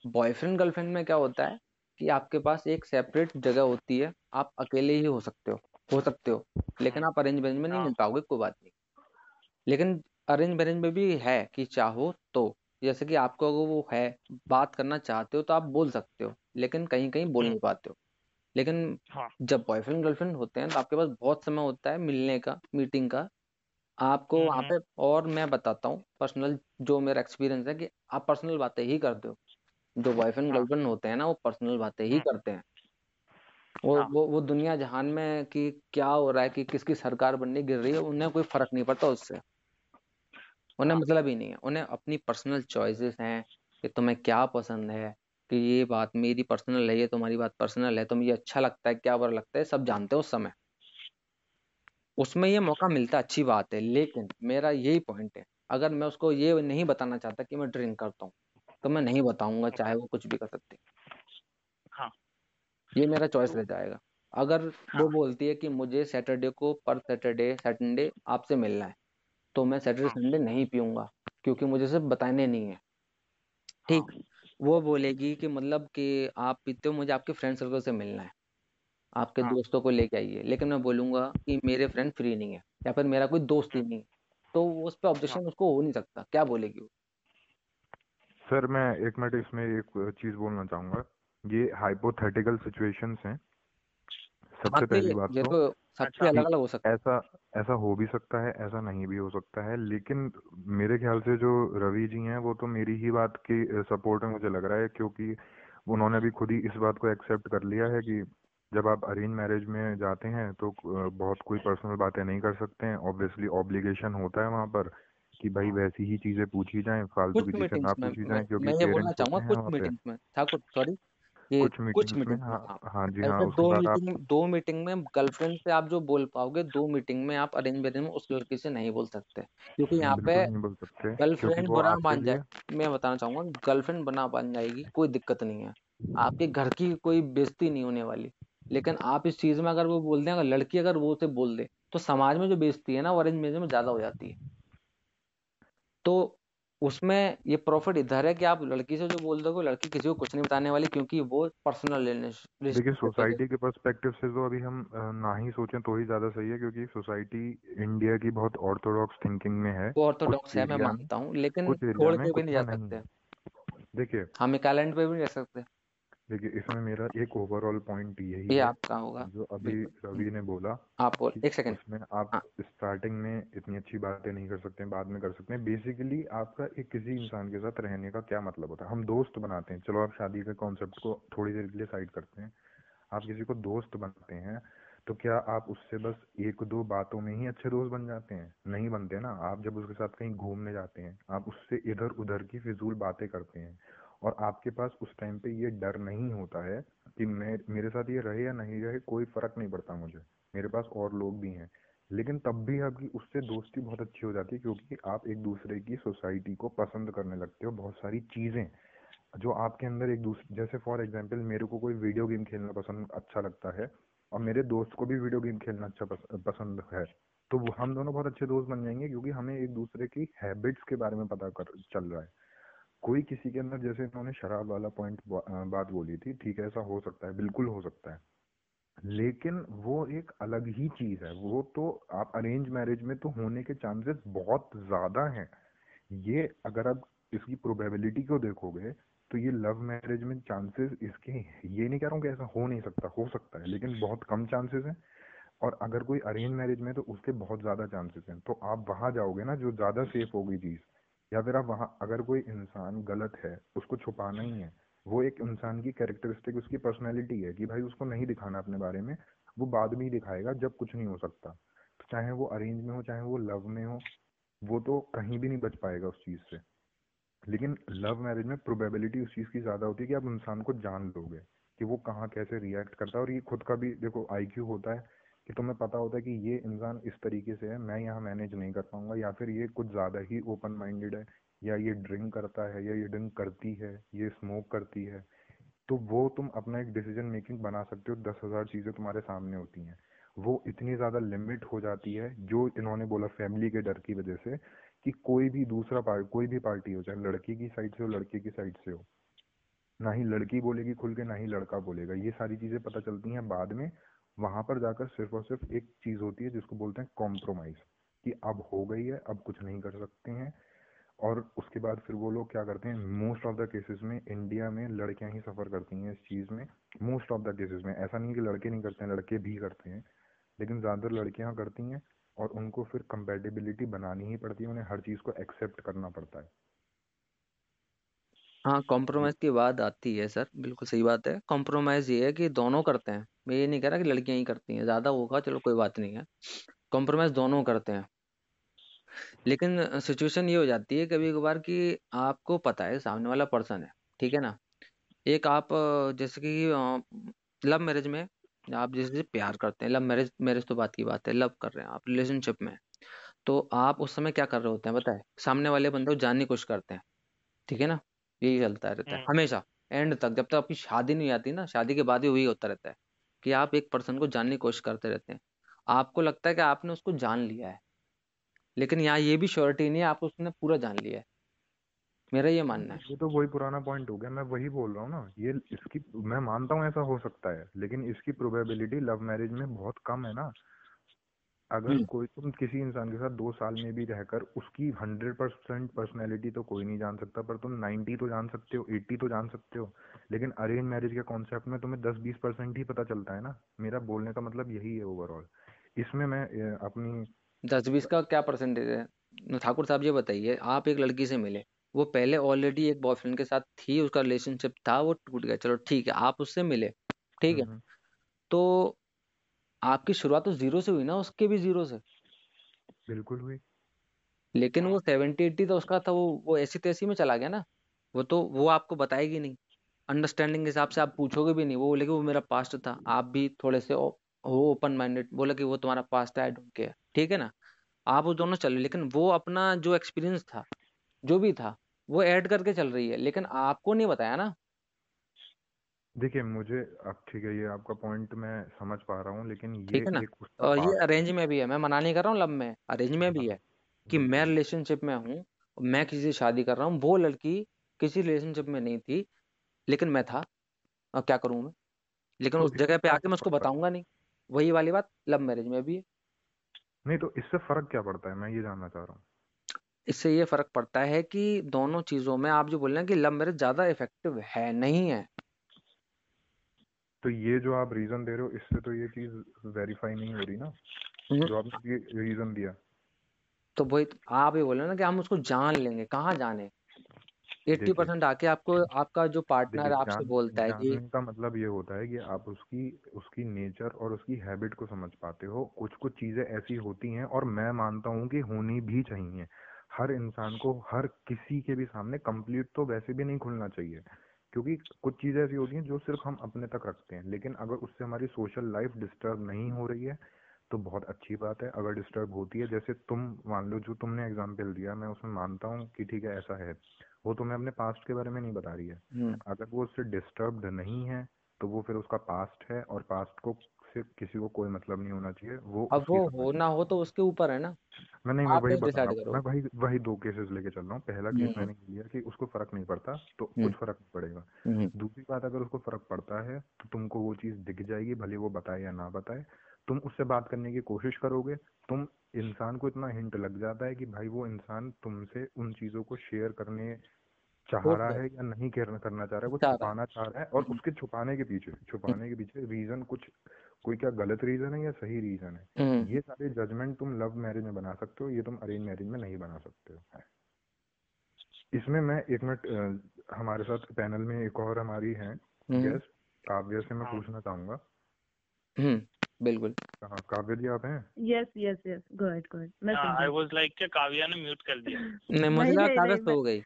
बॉयफ्रेंड गर्लफ्रेंड में क्या होता है कि आपके पास एक सेपरेट जगह होती है आप अकेले ही हो सकते हो। हो सकते हो। लेकिन हम्म आप अरेंज मैरेज में नहीं हाँ। मिल पाओगे कोई बात नहीं। लेकिन अरेंज मैरेज में भी है कि चाहो तो। जैसे कि आपको अगर वो है बात करना चाहते हो तो आप बोल सकते हो लेकिन कहीं कहीं बोल हम्म। नहीं पाते हो। लेकिन हाँ। जब बॉयफ्रेंड गर्लफ्रेंड होते हैं तो आपके पास बहुत समय होता है मिलने का मीटिंग का। आपको वहाँ वहाँ हम्म। पे और मैं बताता हूँ पर्सनल जो मेरा एक्सपीरियंस है कि आप पर्सनल बातें ही करते हो। जो बॉयफ्रेंड हाँ। गर्लफ्रेंड होते हैं ना वो पर्सनल बातें ही हम्म। करते हैं। वो हाँ। वो वो दुनिया जहान में कि क्या हो रहा है कि किसकी सरकार बनने गिर रही है उन्हें कोई फ़र्क नहीं पड़ता उससे। उन्हें हाँ। मतलब ही नहीं है उन्हें अपनी पर्सनल चॉइसेस हैं कि तुम्हें क्या पसंद है कि ये बात मेरी पर्सनल है ये तुम्हारी बात पर्सनल है तुम्हें ये अच्छा लगता है क्या बुरा लगता है सब जानते हो उस समय। उसमें ये मौका मिलता अच्छी बात है लेकिन मेरा यही पॉइंट है अगर मैं उसको ये नहीं बताना चाहता कि मैं ड्रिंक करता हूँ तो मैं नहीं बताऊँगा चाहे वो कुछ भी कर सकती। हाँ। ये मेरा चॉइस रह जाएगा। अगर हाँ। वो बोलती है कि मुझे सैटरडे को पर सैटरडे संडे आपसे मिलना है तो मैं सैटरडे हाँ। संडे नहीं पीऊँगा क्योंकि मुझे सिर्फ़ बताने नहीं है। हाँ। ठीक वो बोलेगी कि मतलब कि आप पीते हो मुझे आपके फ्रेंड सर्कल से मिलना है आपके हाँ। दोस्तों को लेके आइए लेकिन मैं बोलूँगा कि मेरे फ्रेंड फ्री नहीं है या फिर मेरा कोई दोस्त ही हम्म नहीं है तो उस पर हाँ। ऑब्जेक्शन उसको हो नहीं सकता क्या बोलेगी वो? सर मैं एक मिनट इसमें एक चीज़ बोलना चाहूँगा। ये हाइपोथेटिकल सिचुएशंस हैं। सबसे पहली बात ये तो तो अच्छा अलग अलग हो सकता है। ऐसा ऐसा हो भी सकता है ऐसा नहीं भी हो सकता है लेकिन मेरे ख्याल से जो रवि जी हैं वो तो मेरी ही बात की सपोर्ट में मुझे लग रहा है क्योंकि उन्होंने भी खुद ही इस बात को एक्सेप्ट कर लिया है कि जब आप अरेंज मैरिज में जाते हैं तो बहुत कोई पर्सनल बातें नहीं कर सकते हैं। ऑब्वियसली ऑब्लिगेशन होता है वहाँ पर कि भाई हाँ। वैसी ही चीज़ें पूछी जाएँ फालतू की चीज़ें ना पूछी जाएँ क्योंकि मैं ये बोलना चाहूँगा कुछ मीटिंग्स में। ठाकुर सॉरी ये कुछ कुछ मीटिंग्स में हाँ हाँ। हाँ जी हाँ ऐसे उसके दो बाद आप मीटिंग दो मीटिंग में गर्लफ्रेंड से आप जो बोल पाओगे दो मीटिंग में आप अरेंज मैरिज में उस लड़की से नहीं बोल सकते। क्योंकि यहाँ पे बिल्कुल नहीं बोल सकते क्योंकि गर्लफ्रेंड वो बना आपके बन लिए जाए मैं बताना चाहूँगा गर्लफ्रेंड बना बन जाएगी कोई दिक्कत नहीं है। आपके घर की कोई बेइज्जती नहीं होने वाली। लेकिन आप इस चीज़ में अगर वो बोल दें अगर लड़की अगर वो उसे बोल दे तो समाज में जो बेइज्जती है ना वो अरेंज मैरिज में ज़्यादा हो जाती है। तो उसमें ये प्रॉफिट इधर है कि आप लड़की से जो बोल दोगे लड़की किसी को कुछ नहीं बताने वाली क्योंकि वो पर्सनल देखिए सोसाइटी के पर्सपेक्टिव से तो अभी हम ना ही सोचें तो ही ज़्यादा सही है क्योंकि सोसाइटी इंडिया की बहुत ऑर्थोडॉक्स थिंकिंग में है। वो ऑर्थोडॉक्स है मैं मानता हूँ लेकिन छोड़ के भी नहीं जा सकते। देखिए हम एक आइलैंड पे भी नहीं रह सकते। देखिए इसमें मेरा एक ओवरऑल पॉइंट यही ये है आपका होगा। जो अभी रवि ने बोला आप बोल एक सेकंड उसमें आप हाँ. स्टार्टिंग में इतनी अच्छी बातें नहीं कर सकते बाद में कर सकते हैं। बेसिकली आपका एक किसी इंसान के साथ रहने का क्या मतलब होता है? हम दोस्त बनाते हैं। चलो आप शादी के कॉन्सेप्ट को थोड़ी देर के लिए साइड करते हैं। आप किसी को दोस्त बनाते हैं तो क्या आप उससे बस एक दो बातों में ही अच्छे दोस्त बन जाते हैं? नहीं बनते ना। आप जब उसके साथ कहीं घूमने जाते हैं आप उससे इधर उधर की फिजूल बातें करते हैं। और आपके पास उस टाइम पे ये डर नहीं होता है कि मैं, मेरे साथ ये रहे या नहीं रहे, कोई फ़र्क नहीं पड़ता मुझे। मेरे पास और लोग भी हैं। लेकिन तब भी आपकी, उससे दोस्ती बहुत अच्छी हो जाती है क्योंकि आप एक दूसरे की सोसाइटी को पसंद करने लगते हो बहुत सारी चीज़ें, जो आपके अंदर एक दूसरे जैसे फॉर एग्ज़ाम्पल मेरे को कोई वीडियो गेम खेलना पसंद अच्छा लगता है और मेरे दोस्त को भी वीडियो गेम खेलना अच्छा पसंद है तो हम दोनों बहुत अच्छे दोस्त बन जाएँगे क्योंकि हमें एक दूसरे की हैबिट्स के बारे में पता कर, चल रहा है। कोई किसी के अंदर जैसे इन्होंने शराब वाला पॉइंट बात बोली थी, ठीक है, ऐसा हो सकता है, बिल्कुल हो सकता है। लेकिन वो एक अलग ही चीज़ है, वो तो आप अरेंज मैरिज में तो होने के चांसेस बहुत ज़्यादा हैं। ये अगर आप इसकी प्रोबेबिलिटी को देखोगे तो ये लव मैरिज में चांसेस इसके, ये नहीं कह रहा हूँ कि ऐसा हो नहीं सकता, हो सकता है, लेकिन बहुत कम चांसेस हैं। और अगर कोई अरेंज मैरिज में तो उसके बहुत ज़्यादा चांसेस हैं। तो आप वहाँ जाओगे ना, जो ज़्यादा सेफ़ होगी चीज़ या फिर आप वहाँ, अगर कोई इंसान गलत है, उसको छुपाना ही है, वो एक इंसान की कैरेक्टरिस्टिक उसकी पर्सनैलिटी है कि भाई उसको नहीं दिखाना अपने बारे में, वो बाद में ही दिखाएगा जब कुछ नहीं हो सकता। तो चाहे वो अरेंज में हो, चाहे वो लव में हो, वो तो कहीं भी नहीं बच पाएगा उस चीज़ से। लेकिन लव मैरिज में प्रोबेबिलिटी उस चीज़ की ज़्यादा होती है कि आप इंसान को जान लोगे कि वो कहाँ कैसे रिएक्ट करता है और ये खुद का भी, देखो आईक्यू होता है कि तुम्हें पता होता है कि ये इंसान इस तरीके से है, मैं यहाँ मैनेज नहीं कर पाऊँगा या फिर ये कुछ ज़्यादा ही ओपन माइंडेड है या ये ड्रिंक करता है या ये ड्रिंक करती है, ये स्मोक करती है तो वो तुम अपना एक डिसीज़न मेकिंग बना सकते हो, दस हज़ार चीज़ें तुम्हारे सामने होती हैं। वो इतनी ज़्यादा लिमिट हो जाती है, जो इन्होंने बोला फैमिली के डर की वजह से, कि कोई भी दूसरा पार्ट कोई भी पार्टी हो, चाहे लड़की की साइड से हो, लड़के की साइड से हो, ना ही लड़की बोलेगी खुल के, ना ही लड़का बोलेगा। ये सारी चीज़ें पता चलती हैं बाद में वहाँ पर जाकर सिर्फ़ और सिर्फ़ एक चीज़ होती है जिसको बोलते हैं कॉम्प्रोमाइज कि अब हो गई है, अब कुछ नहीं कर सकते हैं। और उसके बाद फिर वो लोग क्या करते हैं मोस्ट ऑफ़ द केसेस में इंडिया में लड़कियाँ ही सफ़र करती हैं इस चीज़ में। मोस्ट ऑफ़ द केसेस में ऐसा नहीं कि लड़के नहीं करते हैं, लड़के भी करते हैं, लेकिन ज़्यादातर लड़कियाँ करती हैं और उनको फिर कंपेटेबिलिटी बनानी ही पड़ती है, उन्हें हर चीज़ को एक्सेप्ट करना पड़ता है। हाँ कॉम्प्रोमाइज की बात आती है सर, बिल्कुल सही बात है। कॉम्प्रोमाइज ये है कि दोनों करते हैं। मैं ये नहीं कह रहा कि लड़कियाँ ही करती हैं, ज़्यादा होगा चलो कोई बात नहीं है। कॉम्प्रोमाइज दोनों करते हैं। लेकिन सिचुएशन ये हो जाती है कभी कभार कि आपको पता है, सामने वाला पर्सन है, ठीक है ना? एक आप जैसे कि लव मैरिज में आप जैसे प्यार करते हैं लव मैरिज मैरिज तो बात की बात है लव कर रहे हैं आप रिलेशनशिप में। तो आप उस समय क्या कर रहे होते हैं बताए सामने वाले बंदे को जानने की कोशिश करते हैं, ठीक है ना? यही चलता रहता है हम्म। हमेशा एंड तक। जब तक आपकी शादी नहीं आती ना शादी के बाद ही वही होता रहता है कि आप एक पर्सन को जानने की कोशिश करते रहते हैं। आपको लगता है कि आपने उसको जान लिया है लेकिन यहाँ ये भी श्योरिटी नहीं है आपको उसने पूरा जान लिया है। मेरा ये मानना है। ये तो वही पुराना पॉइंट हो गया मैं वही बोल रहा हूँ ना। ये इसकी मैं मानता हूँ ऐसा हो सकता है लेकिन इसकी प्रोबेबिलिटी लव मैरिज में बहुत कम है ना। अगर हम्म। कोई तुम किसी इंसान के साथ दो साल में भी रहकर उसकी हंड्रेड परसेंट पर्सनैलिटी तो कोई नहीं जान सकता पर तुम नाइन्टी तो जान सकते हो एट्टी तो जान सकते हो लेकिन अरेंज मैरिज के कॉन्सेप्ट में तुम्हें दस बीस परसेंट ही पता चलता है ना मेरा बोलने का मतलब यही है ओवरऑल इसमें मैं अपनी दस बीस का क्या परसेंटेज है ठाकुर साहब ये बताइए आप एक लड़की से मिले वो पहले ऑलरेडी एक बॉयफ्रेंड के साथ थी उसका रिलेशनशिप था वो टूट गया चलो ठीक है आप उससे मिले ठीक है हम्म, हम्म। तो आपकी शुरुआत तो ज़ीरो से हुई ना उसके भी ज़ीरो से। बिल्कुल हुई। लेकिन वो सेवेंटी एट्टी तो उसका था वो वो ऐसी तैसी में चला गया ना वो तो वो आपको बताएगी नहीं। अंडरस्टैंडिंग के हिसाब से आप पूछोगे भी नहीं वो बोले कि वो मेरा पास्ट था आप भी थोड़े से हो ओपन माइंडेड बोले कि वो तुम्हारा पास्ट है आई डोंट केयर ठीक है ना? आप वो दोनों चल लेकिन वो अपना जो एक्सपीरियंस था जो भी था वो ऐड करके चल रही है लेकिन आपको नहीं बताया ना देखिए मुझे अब ठीक है ये आपका पॉइंट मैं समझ पा रहा हूँ लेकिन ये ठीक है ना? एक उसका और ये अरेंज में भी है मैं मना नहीं कर रहा हूँ लब में अरेंज में भी हाँ, है कि मैं रिलेशनशिप में हूँ मैं किसी से शादी कर रहा हूँ वो लड़की किसी रिलेशनशिप में नहीं थी लेकिन मैं था अब क्या करूँ मैं? लेकिन तो उस इससे जगह पे आके मैं उसको पड़ता है बताऊँगा नहीं वही वाली बात लव मैरिज में भी है। नहीं तो इससे फ़र्क क्या पड़ता है? मैं ये जानना चाह रहा हूँ। इससे ये फ़र्क पड़ता है कि दोनों चीज़ों में आप जो बोल रहे हैं कि लव मैरिज ज़्यादा इफ़ेक्टिव है नहीं है तो ये जो आप रीजन दे रहे हो इससे तो ये चीज़ वेरीफाई नहीं हो रही ना हम्म, जो आपने ये रीजन दिया। तो वही तो आप ये बोल रहे हैं ना कि हम उसको जान लेंगे कहाँ जाने? एट्टी परसेंट आके आपको आपका जो पार्टनर आपसे बोलता है कि का मतलब ये होता है कि आप उसकी उसकी नेचर और उसकी हैबिट को समझ पाते हो। कुछ कुछ चीज़ें ऐसी होती हैं और मैं मानता हूँ कि होनी भी चाहिए। हर इंसान को हर किसी के भी सामने कंप्लीट तो वैसे भी नहीं खुलना चाहिए। क्योंकि कुछ चीज़ें ऐसी होती हैं जो सिर्फ़ हम अपने तक रखते हैं। लेकिन अगर उससे हमारी सोशल लाइफ डिस्टर्ब नहीं हो रही है तो बहुत अच्छी बात है। अगर डिस्टर्ब होती है जैसे तुम मान लो जो तुमने एग्ज़ाम्पल दिया मैं उसमें मानता हूँ कि ठीक है ऐसा है। वो तुम्हें अपने पास्ट के बारे में नहीं बता रही है। हम्म, अगर वो उससे डिस्टर्ब नहीं है तो वो फिर उसका पास्ट है और पास्ट को से किसी को कोई मतलब नहीं होना चाहिए। वो अब उसकी वो समझ हो ना हो तो उसके ऊपर है ना। मैं नहीं मैं आप वही बता रहा हूँ मैं वही वही दो केसेस लेके चल रहा हूँ। पहला केस हम्म। मैंने ये लिया कि उसको फ़र्क नहीं पड़ता तो हम्म। कुछ फ़र्क नहीं पड़ेगा। हम्म। दूसरी बात अगर उसको फ़र्क पड़ता है तो तुमको वो चीज़ दिख जाएगी भले वो बताए या ना बताए। तुम उससे बात करने की कोशिश करोगे तुम इंसान को इतना हिंट लग जाता है कि भाई वो इंसान तुमसे उन चीज़ों को शेयर करने चाह रहा है या नहीं कर- करना चाह रहा है वो चाह रहा है। छुपाना चाह रहा है और हम्म, उसके छुपाने के पीछे हम्म, छुपाने के पीछे रीजन कुछ कोई क्या गलत रीजन है या सही रीजन है? हम्म, ये सारे जजमेंट तुम लव मैरिज में बना सकते हो ये तुम अरेंज मैरिज में नहीं बना सकते हो। इसमें मैं एक मिनट हमारे साथ पैनल में एक और हमारी हैं हम्म, गेस्ट काव्य से मैं हाँ। पूछना चाहूँगा। हम्म, बिल्कुल। हाँ काव्य जी आप हैं? Yes yes yes go ahead go ahead मैं आई वाज लाइक कि काव्या ने म्यूट कर दिया। नहीं मुझे नहीं लगा नहीं कागज़ मैं हो गई।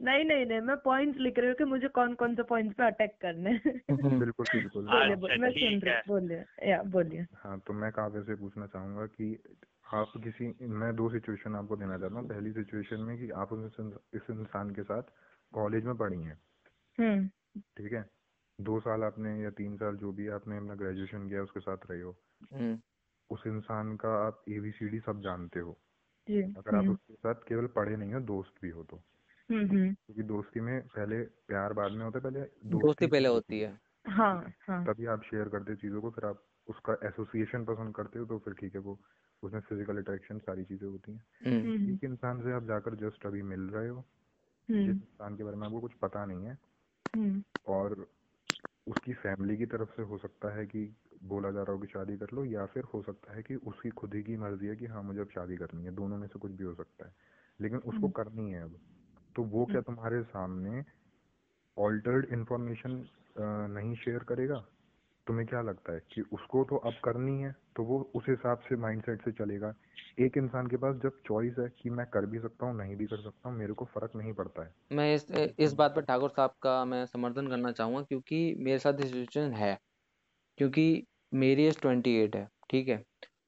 नहीं नहीं नहीं मैं पॉइंट्स लिख रही हूँ कि मुझे कौन कौन से पॉइंट्स पे अटैक करने हम्म, बिल्कुल बिल्कुल। बोलिए अच्छा बोलिए मैं सुन रही बोलिए या बोलिए। हाँ तो मैं काव्य से पूछना चाहूँगा कि आप किसी मैं दो सिचुएशन आपको देना चाहता हूँ। पहली सिचुएशन में कि आप उस इस इंसान के साथ कॉलेज में पढ़ी हैं। हम्म। ठीक है? दो साल आपने या तीन साल जो भी आपने अपना ग्रेजुएशन किया उसके साथ रहे हो। हम्म, उस इंसान का आप एबीसीडी सब जानते हो। अगर आप उसके साथ केवल पढ़े नहीं हो दोस्त भी हो तो। क्योंकि दोस्ती में पहले प्यार बाद में होता है पहले दोस्ती दोस्ती पहले होती है। हाँ। हाँ तभी आप शेयर करते हो चीज़ों को फिर आप उसका एसोसिएशन पसंद करते हो तो फिर ठीक है वो उसमें फ़िज़िकल अट्रैक्शन सारी चीज़ें होती हैं। हम्म, हम्म एक इंसान से आप जाकर जस्ट अभी मिल रहे हो जिस हम्म इंसान के बारे में आपको कुछ पता नहीं है हम्म। और उसकी फैमिली की तरफ़ से हो सकता है कि बोला जा रहा हो कि शादी कर लो या फिर हो सकता है कि उसकी खुद ही की मर्ज़ी है कि हाँ मुझे अब शादी करनी है दोनों में से कुछ भी हो सकता है। लेकिन उसको हम्म। करनी है अब। तो वो क्या तुम्हारे सामने ऑल्टर्ड इंफॉर्मेशन नहीं शेयर करेगा? तुम्हें क्या लगता है कि उसको तो अब करनी है तो वो उस हिसाब से माइंडसेट से चलेगा? एक इंसान के पास जब चॉइस है कि मैं कर भी सकता हूँ नहीं भी कर सकता हूँ मेरे को फ़र्क नहीं पड़ता है। मैं इस इस बात पर ठाकुर साहब का मैं समर्थन करना चाहूँगा क्योंकि मेरे साथ सिचुएशन है। क्योंकि मेरी एज ट्वेंटी एट है ठीक है?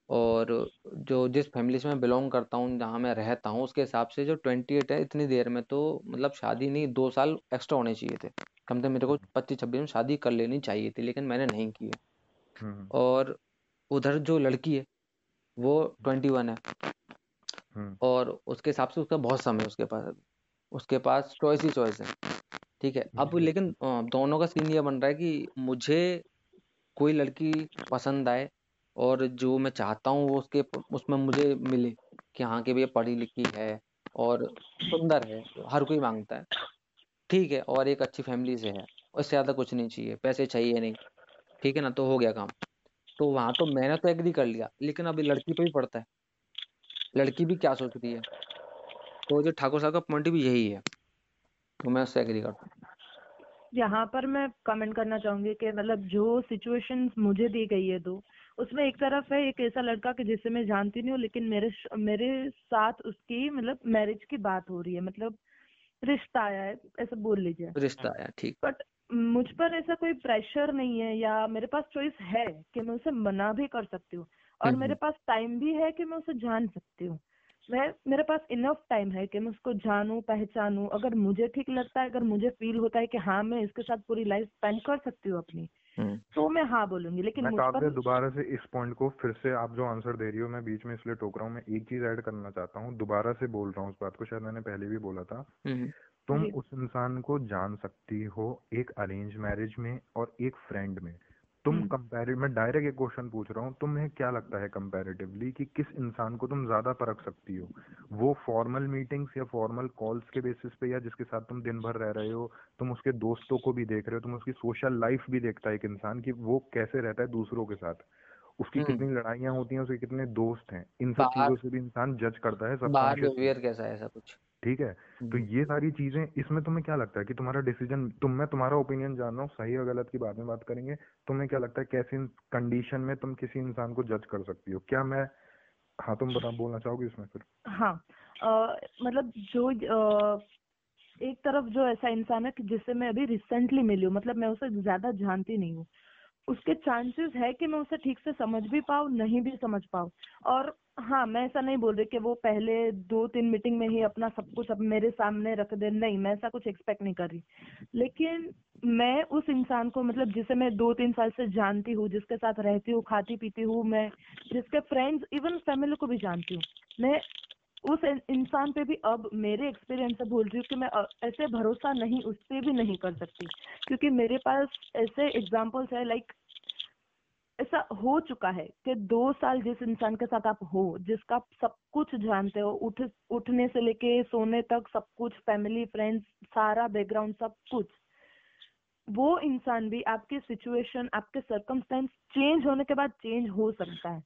और जो जिस फैमिली से मैं बिलोंग करता हूँ जहाँ मैं रहता हूँ उसके हिसाब से जो ट्वेंटी एट है इतनी देर में तो मतलब शादी नहीं दो साल एक्स्ट्रा होने चाहिए थे। कम से कम मेरे को पच्चीस छब्बीस में शादी कर लेनी चाहिए थी लेकिन मैंने नहीं की है। हम्म। और उधर जो लड़की है वो ट्वेंटी वन है। हम्म। और उसके हिसाब से उसका बहुत समय उसके पास। उसके पास चॉइस ही चॉइस है ठीक है? अब लेकिन दोनों का सीन ये बन रहा है कि मुझे कोई लड़की पसंद आए और जो मैं चाहता हूँ, वो उसके उसमें मुझे मिले कि हाँ कि भैया पढ़ी लिखी है और सुंदर है, हर कोई माँगता है। ठीक है, और एक अच्छी फैमिली से है, उससे ज़्यादा कुछ नहीं चाहिए, पैसे चाहिए नहीं। ठीक है ना तो हो गया काम। तो वहाँ तो मैंने तो एग्री कर लिया, लेकिन अभी लड़की पे भी पड़ता है। लड़की भी क्या सोच रही है? तो जो ठाकुर साहब का पॉइंट भी यही है। तो मैं उससे एग्री करता हूँ। यहाँ पर मैं कमेंट करना चाहूँगी कि मतलब जो सिचुएशन मुझे दी गई है, दो उसमें एक तरफ़ है एक ऐसा लड़का कि जिसे मैं जानती नहीं हूँ लेकिन मेरे मेरे साथ उसकी मतलब मैरिज की बात हो रही है मतलब रिश्ता आया है ऐसा बोल लीजिए। रिश्ता आया ठीक। बट मुझ पर ऐसा कोई प्रेशर नहीं है या मेरे पास चॉइस है कि मैं उसे मना भी कर सकती हूँ और हम्म, मेरे पास टाइम भी है कि मैं उसे जान सकती हूँ। मैं मेरे पास इनफ टाइम है कि मैं उसको जानूं पहचानूं अगर मुझे ठीक लगता है अगर मुझे फील होता है कि हाँ मैं इसके साथ पूरी लाइफ स्पेंड कर सकती हूँ अपनी हम्म तो मैं हाँ बोलूँगी लेकिन मैं मुझ दोबारा से इस पॉइंट को फिर से आप जो आंसर दे रही हो मैं बीच में इसलिए टोक रहा हूँ मैं एक चीज़ ऐड करना चाहता हूँ दोबारा से बोल रहा हूँ उस बात को शायद मैंने पहले भी बोला था। हम्म। तुम उस इंसान को जान सकती हो एक अरेंज मैरिज में और एक फ्रेंड में। तुम हम्म। मैं डायरेक्ट एक क्वेश्चन पूछ रहा हूँ तुम्हें क्या लगता है कंपैरेटिवली कि किस इंसान को तुम ज़्यादा परख सकती हो? वो फॉर्मल मीटिंग्स या फॉर्मल कॉल्स के बेसिस पे या जिसके साथ तुम दिन भर रह रहे हो तुम उसके दोस्तों को भी देख रहे हो तुम उसकी सोशल लाइफ भी देखता है एक इंसान की वो कैसे रहता है दूसरों के साथ? उसकी हम्म। कितनी लड़ाइयाँ होती हैं उसके कितने दोस्त हैं? इन सब चीज़ों से भी इंसान जज करता है सब कैसा है ऐसा कुछ? ठीक है? तो हम्म। ये सारी चीज़ें इसमें तुम्हें क्या लगता है कि तुम्हारा डिसीज़न तुम मैं तुम्हारा ओपिनियन जान रहा हूँ सही और गलत की बाद में बात करेंगे तुम्हें क्या लगता है कैसे कंडीशन में तुम किसी इंसान को जज कर सकती हो? क्या मैं हाँ तुम बता बोलना चाहोगे इसमें फिर? हाँ अ, मतलब जो अ, एक तरफ़ जो ऐसा इंसान है कि जिससे मैं अभी रिसेंटली मिली हूँ मतलब मैं उसे ज़्यादा जानती नहीं हूँ उसके चांसेस है कि मैं उसे ठीक से समझ भी पाऊँ नहीं भी समझ पाऊँ और हाँ मैं ऐसा नहीं बोल रही कि वो पहले दो तीन मीटिंग में ही अपना सब कुछ अब मेरे सामने रख दे। नहीं, मैं ऐसा कुछ एक्सपेक्ट नहीं कर रही। लेकिन मैं उस इंसान को मतलब जिसे मैं दो तीन साल से जानती हूँ, जिसके साथ रहती हूँ, खाती पीती हूँ, मैं जिसके फ्रेंड्स इवन फैमिली को भी जानती हूँ, मैं उस इंसान पे भी अब मेरे एक्सपीरियंस से बोल रही हूँ कि मैं ऐसे भरोसा नहीं, उस पर भी नहीं कर सकती। क्योंकि मेरे पास ऐसे एग्जाम्पल्स है लाइक ऐसा हो चुका है कि दो साल जिस इंसान के साथ आप हो, जिसका आप सब कुछ जानते हो, उठ, उठने से लेके सोने तक सब कुछ फैमिली फ्रेंड्स सारा बैकग्राउंड सब कुछ, वो इंसान भी आपकी सिचुएशन आपके सर्कमस्टेंस चेंज होने के बाद चेंज हो सकता है।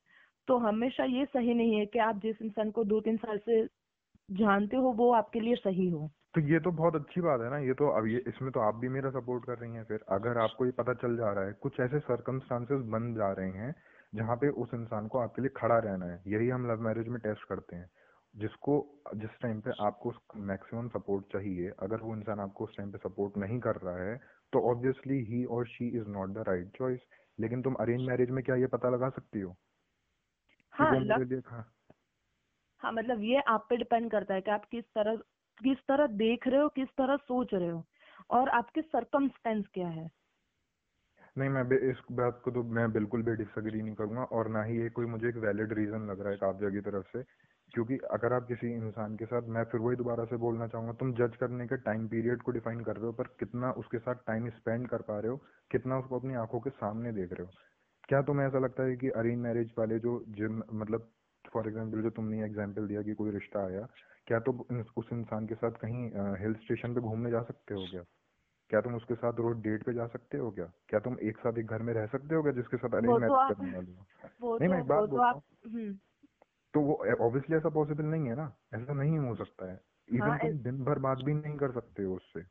तो हमेशा ये सही नहीं है कि आप जिस इंसान को दो तीन साल से जानते हो, वो आपके लिए सही हो। तो ये तो बहुत अच्छी बात है ना ये तो अब ये इसमें तो आप भी मेरा सपोर्ट कर रही हैं फिर अगर आपको ये पता चल जा रहा है कुछ ऐसे सर्कमस्टांसेस बन जा रहे हैं जहाँ पे उस इंसान को आपके लिए खड़ा रहना है। यही हम लव मैरिज में टेस्ट करते हैं। जिसको जिस टाइम पे आपको मैक्सिमम सपोर्ट चाहिए अगर वो इंसान आपको उस टाइम पे सपोर्ट नहीं कर रहा है तो ऑब्वियसली ही और she is not the right choice लेकिन तुम अरेंज मैरिज में क्या ये पता लगा सकती हो? हाँ लग हाँ। हाँ मतलब ये आप पे डिपेंड करता है कि आप किस तरह किस तरह देख रहे हो, किस तरह सोच रहे हो और आपके सरकमस्टेंस क्या है? नहीं, मैं इस बात को तो मैं बिल्कुल भी डिसएग्री नहीं करूँगा और ना ही ये कोई मुझे एक वैलिड रीजन लग रहा है काव्या की तरफ़ से। क्योंकि अगर आप किसी इंसान के साथ, मैं फिर वही दोबारा से बोलना चाहूँगा, तुम जज करने के टाइम पीरियड को डिफाइन कर रहे हो, पर कितना उसके साथ टाइम स्पेंड कर पा रहे हो, कितना उसको अपनी आँखों के सामने देख रहे हो। क्या तुम्हें ऐसा लगता है कि अरेंज मैरिज वाले जो जिन मतलब फॉर एग्ज़ाम्पल जो तुमने एग्ज़ाम्पल दिया कि कोई रिश्ता आया क्या तुम उन- उस इंसान के साथ कहीं हिल स्टेशन पे घूमने जा सकते हो क्या? क्या तुम उसके साथ रोड डेट पे जा सकते हो क्या? क्या तुम एक साथ एक घर में रह सकते हो क्या जिसके साथ अरेंज तो मैरिज आप करने वाले हो? नहीं तो मैं एक बात तो बोल रहा हूँ। हम्म। तो वो ऑब्वियसली ऐसा पॉसिबल नहीं है ना? ऐसा नहीं हो सकता है। इवन हाँ तुम दिन भर बात भी नहीं कर सकते हो उससे।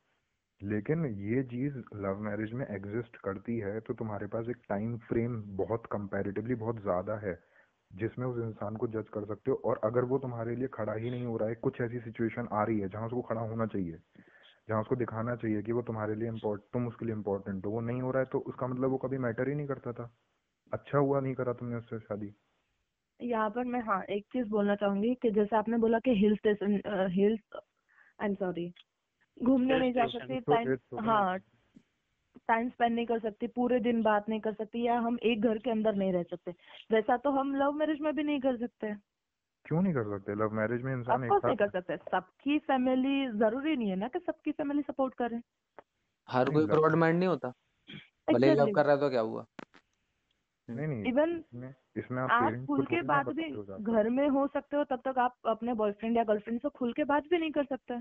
लेकिन ये चीज़ लव मैरिज में एग्जिस्ट करती है तो तुम्हारे पास एक टाइम फ्रेम बहुत कंपैरेटिवली बहुत ज़्यादा है। जिसमें उस इंसान को जज कर सकते हो और अगर वो तुम्हारे लिए खड़ा ही नहीं हो रहा है कुछ ऐसी सिचुएशन आ रही है जहाँ उसको खड़ा होना चाहिए जहाँ उसको दिखाना चाहिए कि वो तुम्हारे लिए इम्पोर्ट तुम उसके लिए इम्पोर्टेंट हो। वो नहीं हो रहा है तो उसका मतलब वो कभी मैटर ही नहीं करता था। अच्छा हुआ नहीं करा तुमने उससे शादी। यहाँ पर मैं हाँ एक चीज़ बोलना चाहूँगी कि जैसे आपने बोला कि hill station hill I am sorry घूमने नहीं जा सकती तो टाइम हाँ टाइम स्पेंड नहीं कर सकती पूरे दिन बात नहीं कर सकती या हम एक घर के अंदर नहीं रह सकते। वैसा तो हम लव मैरिज में भी नहीं कर सकते। क्यों नहीं कर सकते? लव मैरिज में इंसान एक नहीं कर सकते। सबकी फैमिली ज़रूरी नहीं है ना कि सबकी फैमिली सपोर्ट करे। हर कोई ब्रॉड माइंड नहीं होता। भले लव कर रहा है तो क्या हुआ? नहीं नहीं इवन इसमें इसमें आप आप खुल के बात भी घर में हो सकते हो तब तक आप अपने बॉयफ्रेंड या गर्लफ्रेंड से खुल के बात भी नहीं कर सकते।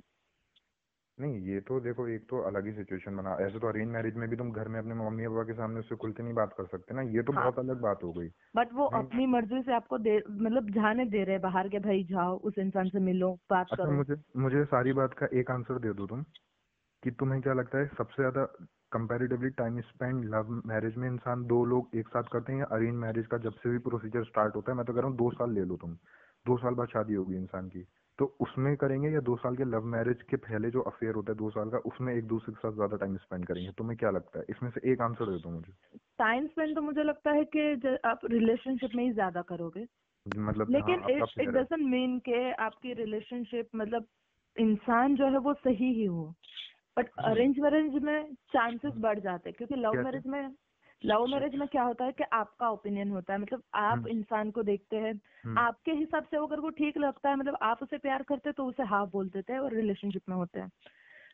नहीं ये तो देखो एक तो अलग ही सिचुएशन बना। ऐसे तो अरेंज मैरिज में भी तुम घर में अपने मम्मी पापा के सामने उससे खुल के नहीं बात कर सकते ना। ये तो हाँ। बहुत अलग बात हो गई। बट वो अपनी मर्ज़ी से आपको दे मतलब जाने दे रहे बाहर के भाई जाओ उस इंसान से मिलो बात अच्छा करो। मुझे मुझे सारी बात का एक आंसर दे दो तुम कि तुम्हें क्या लगता है सबसे ज़्यादा comparatively time spend love marriage में इंसान दो लोग एक साथ करते हैं या अरेंज मैरिज का जब से भी प्रोसीजर स्टार्ट होता है? मैं तो कह रहा हूँ दो साल ले लो तुम। दो साल बाद शादी होगी इंसान की। तो उसमें करेंगे या दो साल के लव मैरिज के पहले जो अफेयर होता है दो साल का उसमें एक दूसरे के साथ ज़्यादा टाइम स्पेंड करेंगे? तुम्हें क्या लगता है? इसमें से एक आंसर दे दो मुझे। टाइम स्पेंड तो मुझे लगता है कि आप रिलेशनशिप में ही ज़्यादा करोगे। मतलब लेकिन इट है डजंट मीन के आपकी रिलेशनशिप मतलब इंसान जो है वो सही ही हो। बट हाँ। अरेंज मैरिज में चांसेस बढ़ जाते हैं क्योंकि लव मैरिज में लव मैरिज में क्या होता है कि आपका ओपिनियन होता है मतलब आप हम्म। इंसान को देखते हैं हम्म, आपके हिसाब से अगर वो ठीक लगता है मतलब आप उसे प्यार करते तो उसे हाँ बोल देते हैं और रिलेशनशिप में होते हैं।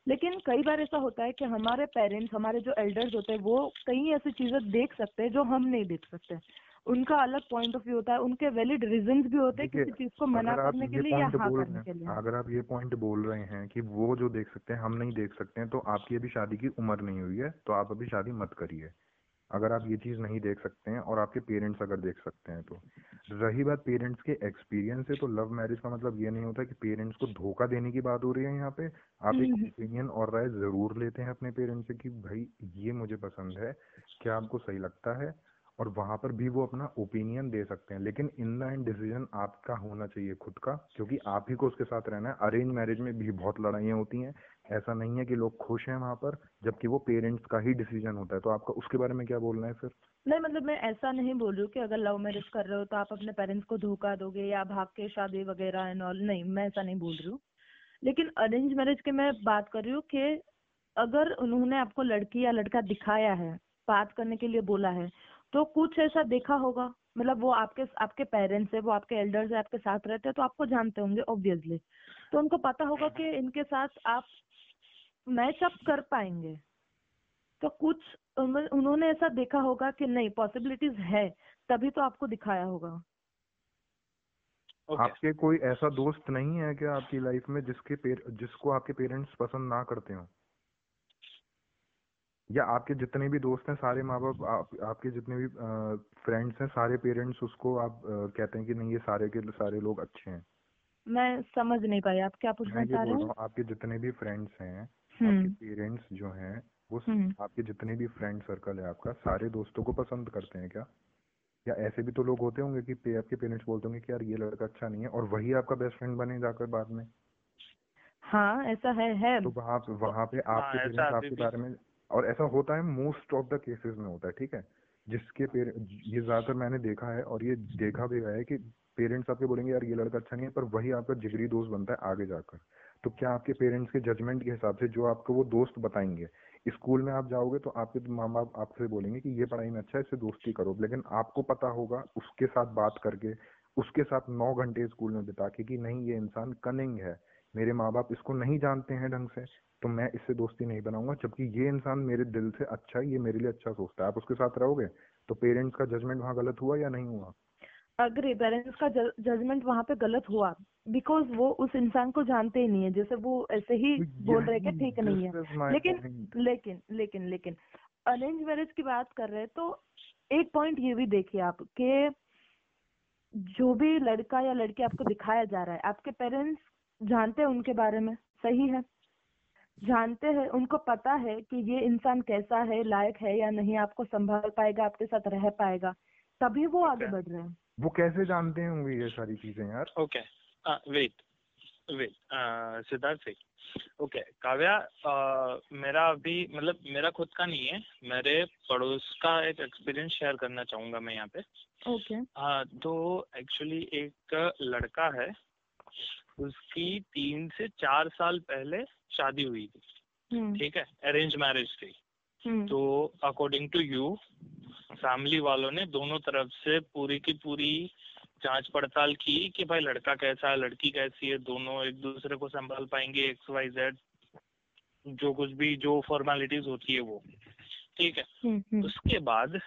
लेकिन कई बार ऐसा होता है कि हमारे पेरेंट्स हमारे जो एल्डर्स होते हैं वो कई ऐसी चीज़ें देख सकते हैं जो हम नहीं देख सकते। उनका अलग पॉइंट ऑफ़ व्यू होता है उनके वैलिड रीजन भी होते हैं किसी चीज़ को मना करने के लिए या हाँ बोल करने के लिए। अगर आप ये पॉइंट बोल रहे हैं कि वो जो देख सकते हैं हम नहीं देख सकते हैं तो आपकी अभी शादी की उम्र नहीं हुई है तो आप अभी शादी मत करिए। अगर आप ये चीज़ नहीं देख सकते हैं और आपके पेरेंट्स अगर देख सकते हैं तो। रही बात पेरेंट्स के एक्सपीरियंस से तो लव मैरिज का मतलब ये नहीं होता कि पेरेंट्स को धोखा देने की बात हो रही है यहाँ पे। आप एक हम्म। ओपिनियन और राय ज़रूर लेते हैं अपने पेरेंट्स से कि भाई ये मुझे पसंद है क्या आपको सही लगता है? और वहाँ पर भी वो अपना ओपिनियन दे सकते हैं। लेकिन इन द एंड डिसीज़न आपका होना चाहिए खुद का क्योंकि आप ही को उसके साथ रहना है। अरेंज मैरिज में भी बहुत लड़ाइयाँ होती हैं। ऐसा नहीं है कि लोग खुश हैं वहाँ पर, जबकि वो पेरेंट्स का ही डिसीज़न होता है। तो आपका, उसके बारे में क्या बोलना है फिर? नहीं मतलब मैं ऐसा नहीं बोल रही हूँ कि अगर लव मैरिज कर रहे हो तो आप अपने पेरेंट्स को धोखा दोगे या भाग के शादी वगैरह एंड ऑल नहीं, मैं ऐसा नहीं बोल रही हूँ। लेकिन अरेंज मैरिज की मैं बात कर रही हूँ कि अगर उन्होंने आपको लड़की या लड़का दिखाया है, बात करने के लिए बोला है तो कुछ ऐसा देखा होगा? मतलब वो आपके आपके पेरेंट्स है, वो आपके एल्डर्स है, आपके साथ रहते हैं तो आपको जानते होंगे ऑब्वियसली तो उनको पता होगा कि इनके साथ आप मैच अप कर पाएँगे। तो कुछ उन्होंने ऐसा देखा होगा कि नहीं पॉसिबिलिटीज है तभी तो आपको दिखाया होगा। ओके आपके कोई ऐसा दोस्त नहीं है क्या आपकी लाइफ में जिसके पेर जिसको आपके पेरेंट्स पसंद ना करते हो? या आपके जितने भी दोस्त हैं सारे माँ बाप आप, आपके जितने भी फ्रेंड्स हैं सारे पेरेंट्स उसको आप अ, कहते हैं कि नहीं ये सारे के सारे लोग अच्छे हैं। मैं समझ नहीं पाई आप क्या पूछना चाह रहे हैं? आपके जितने भी फ्रेंड्स हैं आपके हम्म। पेरेंट्स जो हैं वो हम्म। आपके जितने भी फ्रेंड सर्कल है आपका सारे दोस्तों को पसंद करते हैं क्या? या ऐसे भी तो लोग होते होंगे कि पे, आपके पेरेंट्स बोलते होंगे कि यार ये लड़का अच्छा नहीं है और वही आपका बेस्ट फ्रेंड बने जाकर बाद में? हाँ ऐसा है है। तो वहाँ पे वहाँ पे हाँ, आपके ऐसा पेरेंट्स आपके बारे में और ऐसा होता है मोस्ट ऑफ़ द केसेस में होता है ठीक है? जिसके पेर ये ज़्यादातर मैंने देखा है और ये देखा भी गया है कि पेरेंट्स आपके बोलेंगे यार ये लड़का अच्छा नहीं है पर वही आपका जिगरी दोस्त बनता है आगे जाकर। तो क्या आपके पेरेंट्स के जजमेंट के हिसाब से जो आपको वो दोस्त बताएँगे? स्कूल में आप जाओगे तो आपके माँ बाप आपसे बोलेंगे कि ये पढ़ाई में अच्छा है, इससे दोस्ती करो। लेकिन आपको पता होगा उसके साथ बात करके, उसके साथ नौ घंटे स्कूल में बिता के कि नहीं, ये इंसान कनिंग है। मेरे माँ बाप इसको नहीं जानते हैं ढंग से तो मैं इससे दोस्ती नहीं बनाऊँगा, जबकि ये इंसान मेरे दिल से अच्छा है, ये मेरे लिए अच्छा सोचता है। आप उसके साथ रहोगे तो पेरेंट्स का जजमेंट वहाँ गलत हुआ या नहीं हुआ? अग्री, पेरेंट्स का जजमेंट वहाँ पे गलत हुआ। बिकॉज़ वो उस इंसान को जानते ही नहीं है। जैसे वो ऐसे ही बोल रहे कि ठीक नहीं है। लेकिन लेकिन लेकिन लेकिन अरेंज मैरिज की बात कर रहे हैं तो एक पॉइंट ये भी देखिए आप कि जो भी लड़का या लड़की आपको दिखाया जा रहा है आपके पेरेंट्स जानते हैं उनके बारे में सही है? जानते हैं उनको पता है कि ये इंसान कैसा है लायक है या नहीं आपको संभाल पाएगा आपके साथ रह पाएगा तभी वो आगे बढ़ रहे हैं। वो कैसे जानते होंगे ये सारी चीज़ें यार? ओके वेट वेट सिद्धार्थ से ओके काव्या मेरा अभी मतलब मेरा खुद का नहीं है। मेरे पड़ोस का एक एक्सपीरियंस शेयर करना चाहूँगा मैं यहाँ पे। ओके हाँ तो एक्चुअली एक लड़का है। उसकी तीन से चार साल पहले शादी हुई थी। हम्म ठीक है? अरेंज मैरिज थी। हम्म तो अकॉर्डिंग टू यू फैमिली वालों ने दोनों तरफ़ से पूरी की पूरी जाँच पड़ताल की कि भाई लड़का कैसा है लड़की कैसी है दोनों एक दूसरे को संभाल पाएँगे एक्स वाई जेड जो कुछ भी जो फॉर्मेलिटीज होती है वो। ठीक है? हम्म हम्म। उसके बाद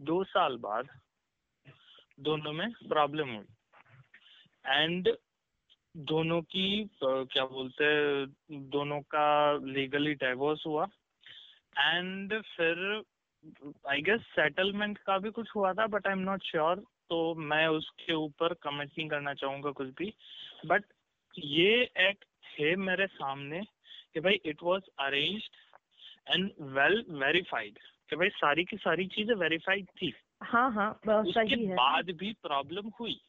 दो साल बाद दोनों में प्रॉब्लम हुई। एंड दोनों की क्या बोलते हैं दोनों का लीगली डाइवोर्स हुआ। एंड फिर आई गेस सेटलमेंट का भी कुछ हुआ था but I am not sure तो मैं उसके ऊपर कमेंट नहीं करना चाहूँगा कुछ भी। बट ये एक है मेरे सामने कि भाई it was arranged and well verified कि भाई सारी की सारी चीज़ें वेरीफाइड थी। हाँ हाँ उसके सही है। बाद भी प्रॉब्लम हुई।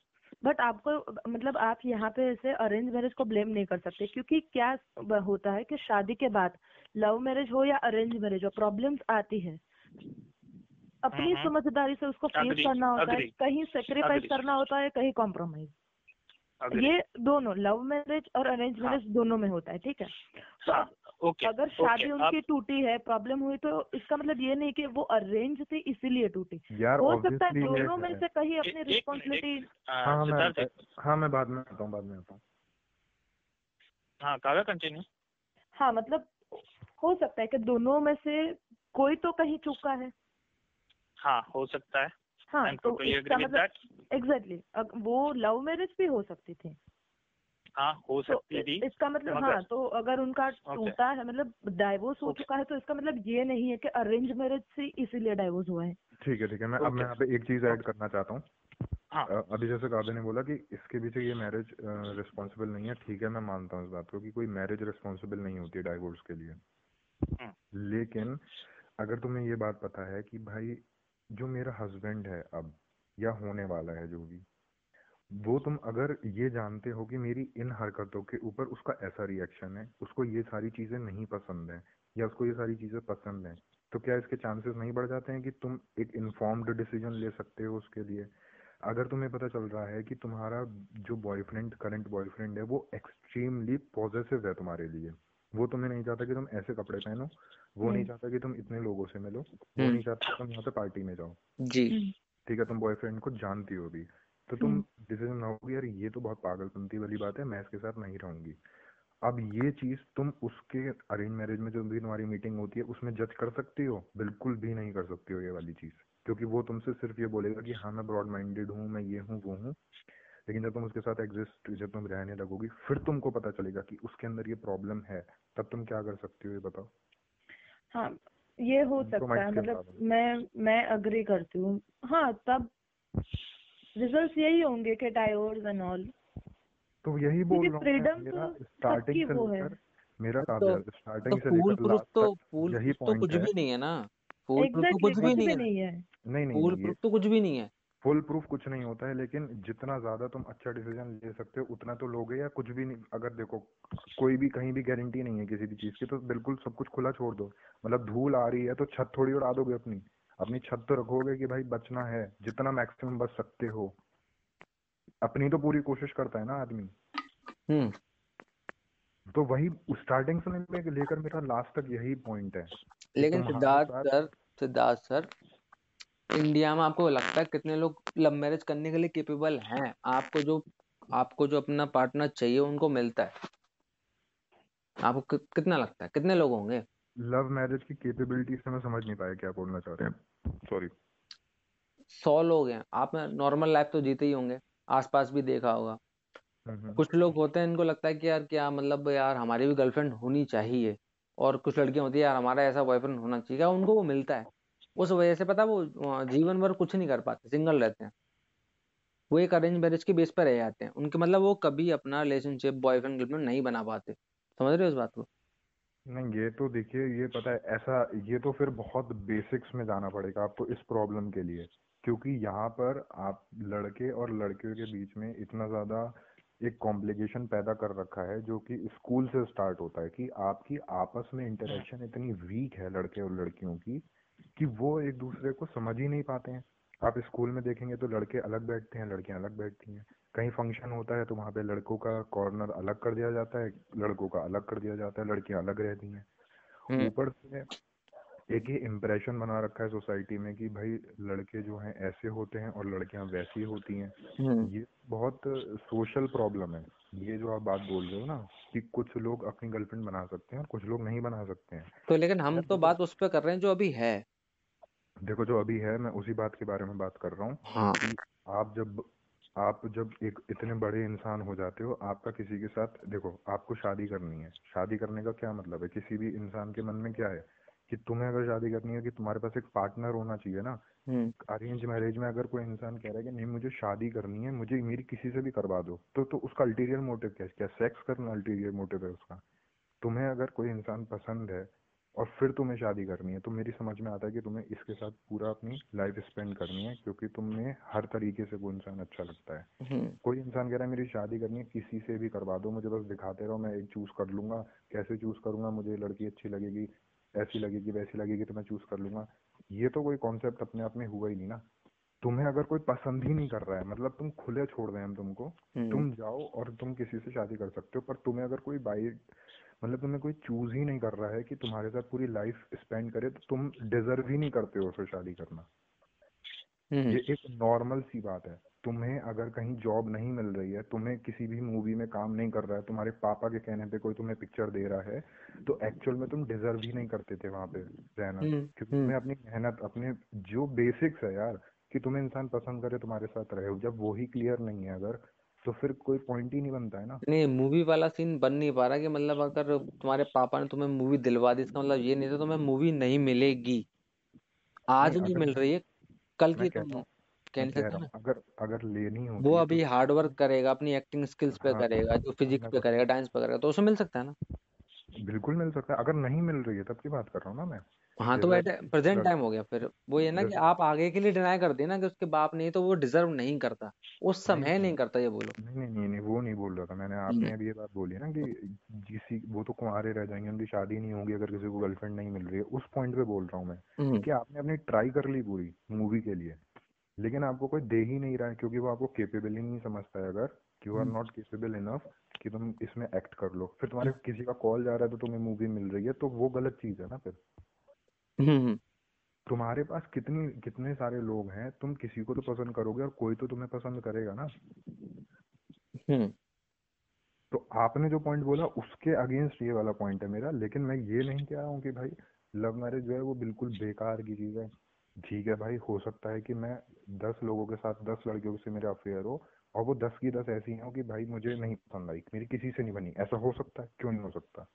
बट आपको मतलब आप यहाँ पे ऐसे अरेंज मैरिज को ब्लेम नहीं कर सकते क्योंकि क्या होता है कि शादी के बाद लव मैरिज हो या अरेंज मैरिज हो प्रॉब्लम्स आती है। अपनी हम्म। समझदारी से उसको फेस करना होता है कहीं सेक्रीफाइस करना होता है कहीं कॉम्प्रोमाइज ये दोनों लव मैरिज और अरेंज हाँ। मैरिज दोनों में होता है ठीक है? तो हाँ, ओके अगर शादी ओके उनकी टूटी है प्रॉब्लम हुई तो इसका मतलब ये नहीं कि वो अरेंज थी इसीलिए टूटी। हो सकता है दोनों में से कहीं अपनी रिस्पॉन्सिबिलिटी हाँ हाँ मैं हाँ मैं बाद में आता हूँ बाद में आता हूँ। हाँ काव्या कंटिन्यू हाँ मतलब हो सकता है कि दोनों में से कोई तो कहीं चूका है। हाँ हो सकता है। हाँ तो विद मतलब दैट वो लव मैरिज भी हो सकती थी। हाँ हो तो सकती इ- थी इसका मतलब मगर हाँ तो अगर उनका टूटा है मतलब डाइवोर्स हो ओके। चुका है तो इसका मतलब ये नहीं है कि अरेंज मैरिज से इसीलिए डाइवोर्स हुआ है। ठीक है ठीक है मैं okay. अब मैं यहाँ पे एक चीज़ ऐड करना चाहता हूँ। हाँ। अभी जैसे काव्य ने बोला कि इसके पीछे ये मैरिज रिस्पॉन्सिबल नहीं है ठीक है मैं मानता हूँ इस बात को कि कोई मैरिज रिस्पॉन्सिबल नहीं होती है डाइवोर्स के लिए। हम्म, लेकिन अगर तुम्हें ये बात पता है कि भाई जो मेरा हस्बैंड है अब, या होने वाला है जो भी, वो तुम अगर ये जानते हो कि मेरी इन हरकतों के ऊपर उसका ऐसा रिएक्शन है, उसको ये सारी चीज़ें नहीं पसंद है, या उसको ये सारी चीज़ें पसंद है तो क्या इसके चांसेस नहीं बढ़ जाते हैं कि तुम एक इन्फॉर्म्ड डिसीज़न ले सकते हो उसके लिए? अगर तुम्हें पता चल रहा है कि तुम्हारा जो बॉयफ्रेंड करंट बॉयफ्रेंड है, वो एक्सट्रीमली पॉजिटिव है तुम्हारे लिए वो तुम्हें नहीं चाहता कि तुम ऐसे कपड़े पहनो वो नहीं हम्म। चाहता कि तुम इतने लोगों से मिलो वो हम्म। नहीं चाहता कि तुम यहाँ पे पार्टी में जाओ। जी। ठीक है तुम बॉयफ्रेंड को जानती हो भी तो तुम डिसीज़न लाओगे यार ये तो बहुत पागलपंती वाली बात है मैं इसके साथ नहीं रहूँगी। अब ये चीज़ तुम उसके अरेंज मैरिज में जो भी तुम्हारी मीटिंग होती है उसमें जज कर सकती हो? बिल्कुल भी नहीं कर सकती हो ये वाली चीज़ क्योंकि वो तुमसे सिर्फ़ ये बोलेगा कि हाँ मैं ब्रॉड माइंडेड हूँ मैं ये हूँ वो हूँ। लेकिन जब तुम उसके साथ एग्जिस्ट जब तुम रहने लगोगी फिर तुमको पता चलेगा कि उसके अंदर ये प्रॉब्लम है। तब तुम क्या कर सकती हो ये बताओ? हाँ ये हो सकता है। मतलब मैं मैं अग्री करती हूँ। हाँ तब रिजल्ट्स यही होंगे कि डाइवोर्स एंड ऑल तो यही बोल रहा हूँ फ्रीडम मेरा तो स्टार्टिंग से वो है। लेकर मेरा तो काव्या तो स्टार्टिंग से फूल लेकर लास्ट तो फूल यही तो पॉइंट कुछ भी नहीं है ना। फूल प्रूफ तो कुछ भी नहीं है। नहीं नहीं नहीं फूल प्रूफ तो कुछ भी नहीं है। फुल प्रूफ कुछ नहीं होता है लेकिन जितना ज़्यादा तुम अच्छा डिसीज़न ले सकते हो उतना तो लोगे या कुछ भी नहीं। अगर देखो कोई भी कहीं भी गारंटी नहीं है किसी भी चीज़ की तो बिल्कुल सब कुछ खुला छोड़ दो। मतलब धूल आ रही है तो छत थोड़ी उड़ा दोगे अपनी। अपनी छत तो रखोगे कि भाई बचना है जितना मैक्सिमम बच सकते हो। अपनी तो पूरी कोशिश करता है ना आदमी। हम्म। तो वही स्टार्टिंग से लेकर मेरा लास्ट तक यही पॉइंट है। लेकिन Siddharth sir Siddharth sir India में आपको लगता है कितने लोग लव मैरिज करने के लिए केपेबल हैं? आपको जो आपको जो अपना पार्टनर चाहिए उनको मिलता है। आपको कि, कितना लगता है? कितने लोग होंगे? लव मैरिज की कैपेबिलिटी से मैं समझ नहीं पाया क्या बोलना चाह रहे हैं। सॉरी सौ लोग हैं। आपने नॉर्मल लाइफ तो जीते ही होंगे। आसपास भी देखा होगा। कुछ लोग होते हैं इनको लगता है कि यार क्या मतलब यार हमारी भी गर्लफ्रेंड होनी चाहिए। और कुछ लड़कियाँ होती है यार हमारा ऐसा बॉयफ्रेंड होना चाहिए। उनको वो मिलता है? उस वजह से पता वो जीवन भर कुछ नहीं कर पाते सिंगल रहते हैं। वो एक अरेंज मैरिज के बेस पर रह जाते हैं। उनके मतलब वो कभी अपना रिलेशनशिप बॉयफ्रेंड गर्लफ्रेंड नहीं बना पाते। समझ रहे हो इस बात को? नहीं, ये तो देखिए, ये पता है, ऐसा, ये तो फिर बहुत बेसिक्स में जाना पड़ेगा आपको इस प्रॉब्लम के लिए। क्योंकि यहाँ पर आप लड़के और लड़कियों के बीच में इतना ज़्यादा एक कॉम्प्लिकेशन पैदा कर रखा है, जो कि स्कूल से स्टार्ट होता है कि आपकी आपस में इंटरेक्शन इतनी वीक है लड़के और लड़कियों की कि वो एक दूसरे को समझ ही नहीं पाते हैं। आप स्कूल में देखेंगे तो लड़के अलग बैठते हैं लड़कियाँ अलग बैठती हैं। कहीं फ़ंक्शन होता है तो वहाँ पे लड़कों का कॉर्नर अलग कर दिया जाता है लड़कों का अलग कर दिया जाता है लड़कियाँ अलग रहती हैं। हम्म। ऊपर से एक ही इम्प्रेशन बना रखा है सोसाइटी में कि भाई लड़के जो हैं ऐसे होते हैं और लड़कियाँ वैसी होती हैं। हम्म। ये बहुत सोशल प्रॉब्लम है। ये जो आप बात बोल रहे हो ना कि कुछ लोग अपनी गर्लफ्रेंड बना सकते हैं और कुछ लोग नहीं बना सकते हैं। तो लेकिन हम तो बात उस पर कर रहे हैं जो अभी है। देखो जो अभी है मैं उसी बात के बारे में बात कर रहा हूँ हाँ। आप जब आप जब एक इतने बड़े इंसान हो जाते हो आपका किसी के साथ देखो आपको शादी करनी है। शादी करने का क्या मतलब है? किसी भी इंसान के मन में क्या है? कि तुम्हें अगर शादी करनी है कि तुम्हारे पास एक पार्टनर होना चाहिए ना। हम्म। अरेंज मैरिज में अगर कोई इंसान कह रहा है कि नहीं मुझे शादी करनी है मुझे मेरी किसी से भी करवा दो तो तो उसका अल्टीरियर मोटिव क्या है? क्या सेक्स करना अल्टीरियर मोटिव है उसका? तुम्हें अगर कोई इंसान पसंद है और फिर तुम्हें शादी करनी है। तो मेरी समझ में आता है कि तुम्हें इसके साथ पूरा अपनी लाइफ स्पेंड करनी है क्योंकि तुम्हें हर तरीके से वो इंसान अच्छा लगता है। हम्म। कोई इंसान कह रहा है मेरी शादी करनी है किसी से भी करवा दो मुझे बस दिखाते रहो मैं एक चूज़ कर लूँगा। कैसे चूज़ करूँगा? मुझे लड़की अच्छी लगेगी ऐसी लगेगी वैसी लगेगी तो मैं चूज़ कर लूँगा। ये तो कोई कॉन्सेप्ट अपने आप में हुआ ही नहीं ना। तुम्हें अगर कोई पसंद ही नहीं कर रहा है मतलब तुम खुले छोड़ रहे हैं हम तुमको हम्म। तुम जाओ और तुम किसी से शादी कर सकते हो पर तुम्हें अगर कोई बाई मतलब तुम्हें कोई चूज़ ही नहीं कर रहा है कि तुम्हारे साथ पूरी लाइफ स्पेंड करे तो तुम डिजर्व ही नहीं करते हो उससे शादी करना। हम्म। ये एक नॉर्मल सी बात है। तुम्हें अगर कहीं जॉब नहीं मिल रही है तुम्हें किसी भी मूवी में काम नहीं कर रहा है तुम्हारे पापा के कहने पे कोई तुम्हें पिक्चर दे रहा है तो एक्चुअल में तुम डिजर्व ही नहीं करते थे वहाँ पे रहना। हम्म क्योंकि हम्म। तुम्हें अपनी मेहनत अपने जो बेसिक्स है यार कि तुम्हें इंसान पसंद करे तुम्हारे साथ रहे जब वो ही क्लियर नहीं है अगर तो फिर कोई पॉइंट ही नहीं बनता है ना। नहीं मूवी वाला सीन बन नहीं पा रहा कि मतलब अगर तुम्हारे पापा ने तुम्हें मूवी दिलवा दी इसका मतलब ये नहीं था तुम्हें मूवी नहीं मिलेगी। आज नहीं मिल रही है कल की तुम कह सकते ना। अगर अगर लेनी हो वो तो अभी हार्ड वर्क करेगा अपनी एक्टिंग स्किल्स पे हाँ करेगा जो फिजिक्स पे करेगा डांस पे करेगा तो उसे मिल सकता है ना। बिल्कुल मिल सकता है अगर नहीं मिल रही है तब की बात कर रहा हूँ ना मैं। हाँ तो एट प्रेजेंट टाइम हो गया फिर। वो ये ना कि आप आगे के लिए डिनाई कर देना कि उसके बाप नहीं तो वो डिजर्व नहीं करता। उस समय नहीं नहीं करता ये बोलो। नहीं नहीं नहीं नहीं वो नहीं बोल रहा था मैंने। हम्म आपने अभी ये बात बोली ना कि किसी वो तो कुंवारे रह जाएँगे उनकी शादी नहीं होगी अगर किसी को गर्लफ्रेंड नहीं मिल रही है। उस पॉइंट पे बोल रहा हूँ मैं हम्म। कि आपने अपनी ट्राई कर ली पूरी मूवी के लिए लेकिन आपको कोई दे ही नहीं रहा है क्योंकि वो आपको केपेबल ही नहीं समझता है अगर you are hmm. Not capable enough कि तुम इसमें एक्ट कर लो। फिर तुम्हारे किसी का कॉल जा रहा है तो तुम्हें मूवी मिल रही है तो वो गलत चीज़ है ना फिर। हम्म हम्म, तुम्हारे पास कितनी कितने सारे लोग हैं तुम किसी को तो पसंद करोगे और कोई तो तुम्हें पसंद करेगा ना। हम्म। तो आपने जो पॉइंट बोला उसके अगेंस्ट ये वाला पॉइंट है मेरा लेकिन मैं ये नहीं कह रहा हूँ कि भाई लव मैरिज जो है वो बिल्कुल बेकार की चीज़ है। ठीक है भाई हो सकता है कि मैं दस लोगों के साथ दस लड़कियों से मेरा अफेयर हो और वो दस की दस ऐसी हो कि भाई मुझे नहीं पसंद आई मेरी किसी से नहीं बनी। ऐसा हो सकता है? क्यों नहीं हो सकता?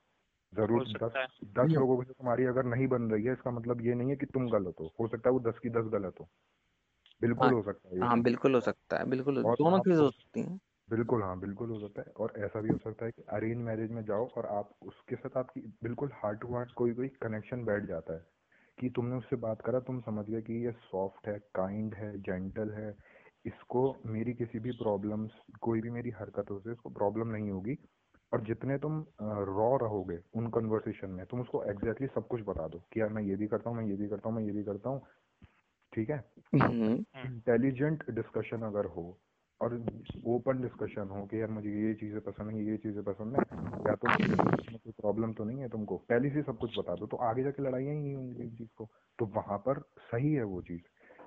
ज़रूर दस दस लोगों से तुम्हारी अगर नहीं बन रही है इसका मतलब ये नहीं है कि तुम गलत हो। हो सकता है वो दस की दस गलत हो। हाँ बिल्कुल हो सकता है हाँ बिल्कुल हो सकता है बिल्कुल और दोनों चीज़ें हो हो सकती हैं। बिल्कुल हाँ बिल्कुल हो सकता है। और ऐसा भी हो सकता है कि अरेंज मैरिज में जाओ और आप उसके साथ आपकी बिल्कुल हार्ट टू हार्ट कोई कोई कनेक्शन बैठ जाता है कि तुमने उससे बात करा तुम समझ गए कि ये सॉफ्ट है काइंड है जेंटल है। इसको मेरी किसी भी प्रॉब्लम्स कोई भी मेरी हरकतों से इसको प्रॉब्लम नहीं होगी। और जितने तुम रॉ रहोगे उन कन्वर्सेशन में तुम उसको एग्जैक्टली exactly सब कुछ बता दो कि यार मैं ये भी करता हूँ मैं ये भी करता हूँ मैं ये भी करता हूँ। ठीक है? हम्म। हम्म इंटेलिजेंट डिस्कशन अगर हो और ओपन डिस्कशन हो कि यार मुझे ये चीज़ें पसंद है ये चीज़ें पसंद है या तो कोई प्रॉब्लम तो नहीं है तुमको? पहले से सब कुछ बता दो तो आगे जाके लड़ाइयाँ ही नहीं होंगी इस चीज़ को। तो वहाँ पर सही है वो चीज़।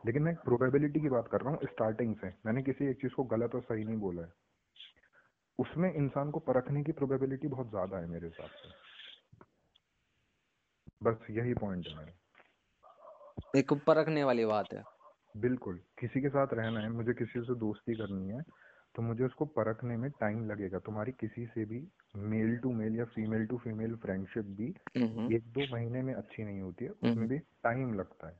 लेकिन मैं प्रोबेबिलिटी की बात कर रहा हूँ स्टार्टिंग से। मैंने किसी एक चीज़ को गलत और सही नहीं बोला है। उसमें इंसान को परखने की प्रोबेबिलिटी बहुत ज़्यादा है मेरे हिसाब से। बस यही पॉइंट है मेरा। एक परखने वाली बात है। बिल्कुल किसी के साथ रहना है मुझे किसी से दोस्ती करनी है तो मुझे उसको परखने में टाइम लगेगा। तुम्हारी किसी से भी मेल टू मेल या फीमेल टू फीमेल फ्रेंडशिप भी हम्म। एक दो महीने में अच्छी नहीं होती है उसमें हम्म भी टाइम लगता है।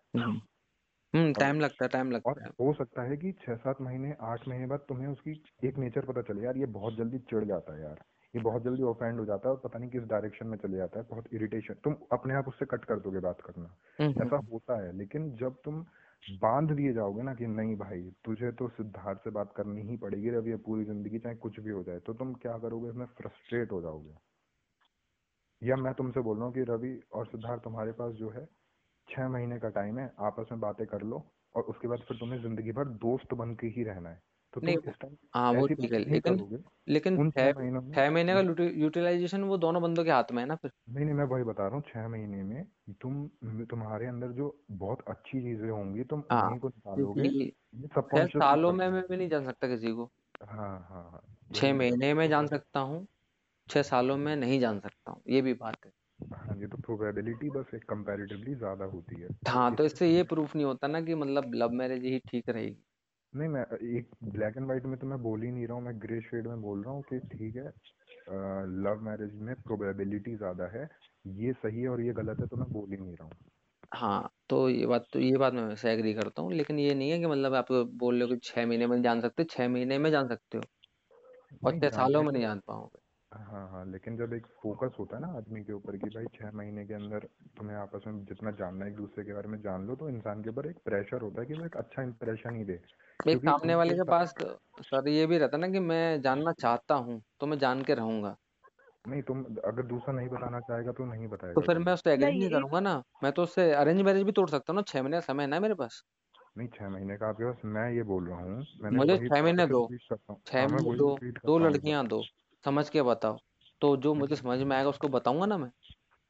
हम्म हम्म टाइम लगता है टाइम और लगता है। हो सकता है कि छह सात महीने आठ महीने बाद तुम्हें उसकी एक नेचर पता चले यार ये बहुत जल्दी चिढ़ जाता है यार। ये बहुत जल्दी ऑफेंड हो जाता है और पता नहीं किस डायरेक्शन में चले जाता है बहुत इरिटेशन तुम अपने आप उससे कट कर दोगे बात करना। हम्म ऐसा होता है लेकिन जब तुम बाँध दिए जाओगे ना कि नहीं भाई तुझे तो सिद्धार्थ से बात करनी ही पड़ेगी रवि ये पूरी ज़िंदगी चाहे कुछ भी हो जाए तो तुम क्या करोगे इसमें फ्रस्ट्रेट हो जाओगे। या मैं तुमसे बोल रहा हूँ कि रवि और सिद्धार्थ तुम्हारे पास जो है छह महीने का टाइम है आपस में बातें कर लो और उसके बाद फिर तुम्हें ज़िंदगी भर दोस्त बन के ही रहना है। तो नहीं हाँ वो ठीक है लेकिन लेकिन छह महीनों का यूटिलाइजेशन वो दोनों बंदों के हाथ में है ना फिर? नहीं नहीं मैं वही बता रहा हूँ छह महीने में तुम तुम्हारे अंदर जो बहुत अच्छी चीज़ें होंगी तुम हाँ उन्हीं को निकालोगे सालों में मैं भी नहीं जान सकता किसी को। हाँ हाँ हाँ छह महीने में जान सकता हूँ छह सालों में नहीं जान सकता हूँ ये भी बात है। हाँ जी तो प्रोबेबिलिटी बस एक कंपैरेटिवली ज़्यादा होती है। हाँ तो इससे ये प्रूफ नहीं होता ना कि मतलब लव मैरिज ही ठीक रहेगी। नहीं मैं एक ब्लैक एंड व्हाइट में तो मैं बोल ही नहीं रहा हूँ मैं ग्रे शेड में बोल रहा हूँ कि ठीक है लव मैरिज में प्रोबेबिलिटी ज़्यादा है ये सही है और ये गलत है तो मैं बोल ही नहीं रहा हूँ। हाँ तो ये बात तो ये बात मैं वैसे एग्री करता हूँ लेकिन ये नहीं है कि मतलब आप बोल रहे हो कि छह महीने में जान सकते छह महीने में जान सकते हो। और छह सालों में नहीं जान पाओगे। हाँ हाँ लेकिन जब एक फोकस होता है ना आदमी के ऊपर कि भाई छह महीने के अंदर तुम्हें आपस में जितना जानना है एक दूसरे के बारे में जान लो तो इंसान के ऊपर एक प्रेशर होता है कि वो एक अच्छा इंप्रेशन ही दे। एक सामने वाले के पास सर ये भी रहता है ना कि मैं जानना चाहता हूँ तो मैं जान के रहूँगा। नहीं तुम अगर दूसरा नहीं बताना चाहेगा तो नहीं बताएगा तो फिर मैं उससे एग्री नहीं करूँगा ना। मैं तो उससे अरेंज मैरिज भी तोड़ सकता हूँ ना छह महीने का समय है ना मेरे पास। नहीं छह महीने का आपके पास मैं ये बोल रहा हूँ मुझे छह महीने दो छह हाँ महीने दो दो लड़कियाँ दो। समझ के बताओ। तो जो मुझे समझ में आएगा उसको बताऊँगा ना मैं?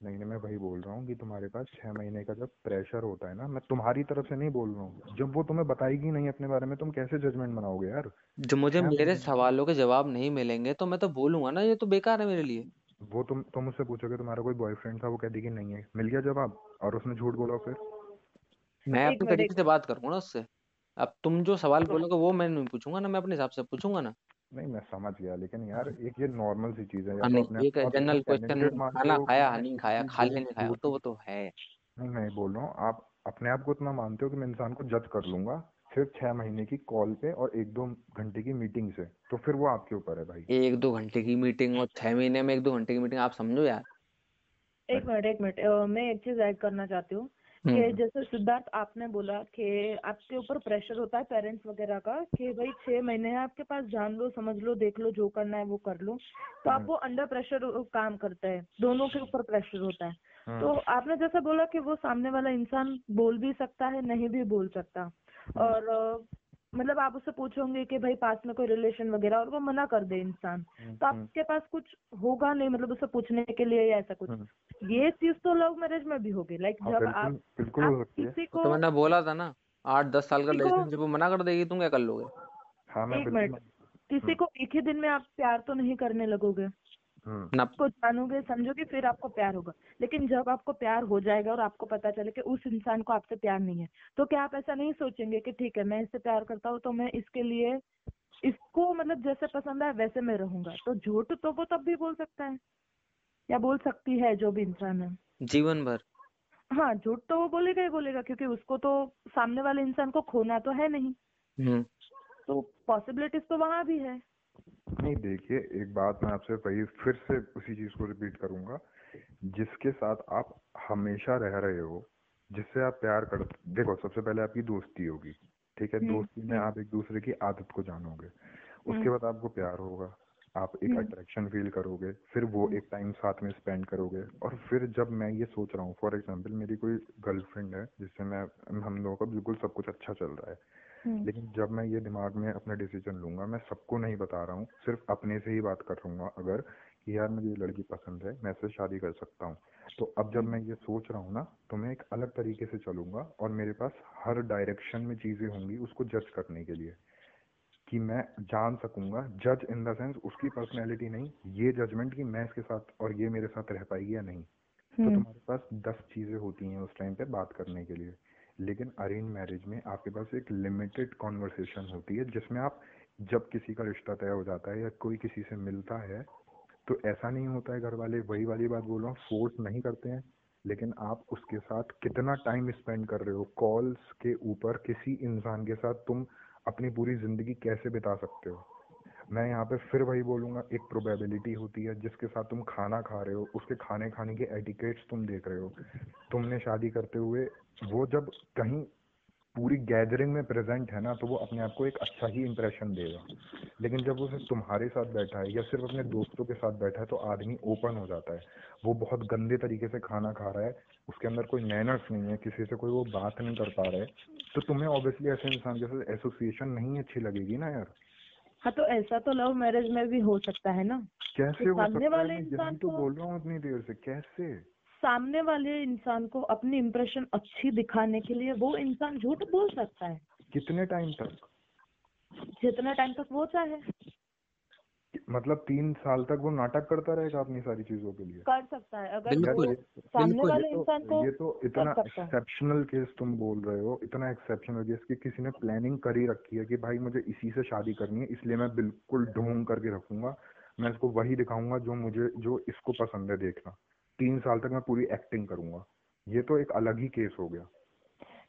नहीं नहीं मैं वही बोल रहा हूँ कि तुम्हारे पास छह महीने का जब प्रेशर होता है ना मैं तुम्हारी तरफ़ से नहीं बोल रहा हूँ। जब वो तुम्हें बताएगी नहीं अपने बारे में तुम कैसे जजमेंट बनाओगे यार? जब मुझे छह मेरे महीने सवालों के जवाब नहीं मिलेंगे तो मैं तो बोलूँगा ना ये तो बेकार है मेरे लिए। वो तुम तुम उससे पूछोगे तुम्हारा कोई बॉयफ्रेंड था वो कह देगी नहीं है। मिल गया जवाब और उसने झूठ बोला फिर? मैं अपने तरीके से बात करूँगा ना उससे। अब तुम जो सवाल तो बोलोगे वो मैं नहीं पूछूँगा ना मैं अपने हिसाब से पूछूँगा ना। नहीं मैं समझ गया लेकिन यार एक ये नॉर्मल सी चीज़ है या हाँ तो नहीं अपने एक आप जनरल क्वेश्चन खाना हो खाया नहीं खाया खा नहीं खाया वो तो वो तो है। नहीं मैं बोल रहा हूँ आप अपने आप को इतना मानते हो कि मैं इंसान को जज कर लूँगा सिर्फ़ छह महीने की कॉल पे और एक दो घंटे की मीटिंग से तो फिर वो आपके ऊपर है भाई। एक दो घंटे की मीटिंग और छह महीने में एक दो घंटे की मीटिंग आप समझो यार। एक मिनट एक मिनट मैं एक चीज़ ऐड करना चाहती हूँ। कि हम्म। जैसे सिद्धार्थ आपने बोला कि आपके ऊपर प्रेशर होता है पेरेंट्स वगैरह का कि भाई छह महीने हैं आपके पास जान लो समझ लो देख लो जो करना है वो कर लो। तो आप हम्म। वो अंडर प्रेशर काम करते हैं दोनों के ऊपर प्रेशर होता है। तो हम्म आपने जैसा बोला कि वो सामने वाला इंसान बोल भी सकता है नहीं भी बोल सकता। और मतलब आप उससे पूछोगे कि भाई पास में कोई रिलेशन वगैरह और वो मना कर दे इंसान। हम्म तो हम्म। आपके पास कुछ होगा नहीं मतलब उसे पूछने के लिए या ऐसा कुछ? हम्म। ये चीज़ तो लव मैरिज में भी होगी लाइक हाँ जब आप किसी तो को मैंने बोला था ना आठ दस साल का रिलेशनशिप मना कर देगी तुम क्या कर लोगे? हाँ एक मिनट किसी को एक ही दिन में आप प्यार तो नहीं करने लगोगे? आपको जानोगे समझोगे फिर आपको प्यार होगा। लेकिन जब आपको प्यार हो जाएगा और आपको पता चले कि उस इंसान को आपसे प्यार नहीं है तो क्या आप ऐसा नहीं सोचेंगे कि ठीक है मैं इससे प्यार करता हूँ तो मैं इसके लिए इसको मतलब जैसे पसंद है वैसे मैं रहूँगा। तो झूठ तो वो तब भी बोल सकता है या बोल सकती है जो भी इंसान है। जीवन भर। हाँ झूठ तो वो बोलेगा ही बोलेगा क्योंकि उसको तो सामने वाले इंसान को खोना तो है नहीं। हम्म। तो पॉसिबिलिटीज तो वहाँ भी है। नहीं देखिए एक बात मैं आपसे वही फिर से उसी चीज़ को रिपीट करूँगा। जिसके साथ आप हमेशा रह रहे हो जिससे आप प्यार कर देखो सबसे पहले आपकी दोस्ती होगी ठीक है? हम्म, दोस्ती में आप एक दूसरे की आदत को जानोगे। उसके हम्म, बाद आपको प्यार होगा आप एक हम्म, अट्रैक्शन फील करोगे फिर वो एक टाइम साथ में स्पेंड करोगे। और फिर जब मैं ये सोच रहा हूँ फॉर एग्ज़ाम्पल मेरी कोई गर्लफ्रेंड है जिससे मैं हम लोगों का बिल्कुल सब कुछ अच्छा चल रहा है हम्म, लेकिन जब मैं ये दिमाग में अपना डिसीज़न लूँगा मैं सबको नहीं बता रहा हूँ सिर्फ़ अपने से ही बात कर लूँगा अगर कि यार मुझे ये लड़की पसंद है मैं इससे शादी कर सकता हूँ। तो अब जब मैं ये सोच रहा हूँ ना तो मैं एक अलग तरीके से चलूँगा और मेरे पास हर डायरेक्शन में चीज़ें होंगी उसको जज करने के लिए कि मैं जान सकूँगा जज इन द सेंस उसकी पर्सनैलिटी नहीं ये जजमेंट कि मैं इसके साथ और ये मेरे साथ रह पाएगी या नहीं। तो हम्म, तुम्हारे पास दस चीज़ें होती हैं उस टाइम पे बात करने के लिए। लेकिन अरेंज मैरिज में आपके पास एक लिमिटेड कॉन्वर्सेशन होती है, जिसमें आप जब किसी का रिश्ता तय हो जाता है या कोई किसी से मिलता है तो ऐसा नहीं होता है घर वाले वही वाली बात बोल रहा हूँ फोर्स नहीं करते हैं, लेकिन आप उसके साथ कितना टाइम स्पेंड कर रहे हो कॉल्स के ऊपर किसी इंसान के साथ तुम अपनी पूरी ज़िंदगी कैसे बिता सकते हो? मैं यहाँ पे फिर वही बोलूँगा, एक प्रोबेबिलिटी होती है जिसके साथ तुम खाना खा रहे हो, उसके खाने खाने के एटिकेट्स तुम देख रहे हो। तुमने शादी करते हुए वो जब कहीं पूरी गैदरिंग में प्रेजेंट है ना तो वो अपने आप को एक अच्छा ही इम्प्रेशन देगा। लेकिन जब वो सिर्फ़ तुम्हारे साथ बैठा है या सिर्फ़ अपने दोस्तों के साथ बैठा है तो आदमी ओपन हो जाता है। वो बहुत गंदे तरीके से खाना खा रहा है, उसके अंदर कोई मैनर्स नहीं है, किसी से कोई वो बात नहीं कर पा रहा है तो तुम्हें ऑब्वियसली ऐसे इंसान के साथ एसोसिएशन नहीं अच्छी लगेगी ना यार। हाँ तो ऐसा तो लव मैरिज में भी हो सकता है ना? कैसे हो सामने वाले इंसान तो बोल रहा हूँ देर से। कैसे? सामने वाले इंसान को अपनी इम्प्रेशन अच्छी दिखाने के लिए वो इंसान झूठ बोल सकता है। कितने टाइम तक? जितना टाइम तक वो चाहे। मतलब तीन साल तक वो नाटक करता रहेगा अपनी सारी चीज़ों के लिए? कर सकता है अगर बिल्कुल सामने वाले तो इंसान को ये तो इतना एक्सेप्शनल केस तुम बोल रहे हो इतना एक्सेप्शनल केस कि किसी ने प्लानिंग कर ही रखी है कि भाई मुझे इसी से शादी करनी है इसलिए मैं बिल्कुल ढूंढ करके रखूँगा। मैं इसको वही दिखाऊँगा जो मुझे जो इसको पसंद है देखना। तीन साल तक मैं पूरी एक्टिंग करूँगा। ये तो एक अलग ही केस हो गया।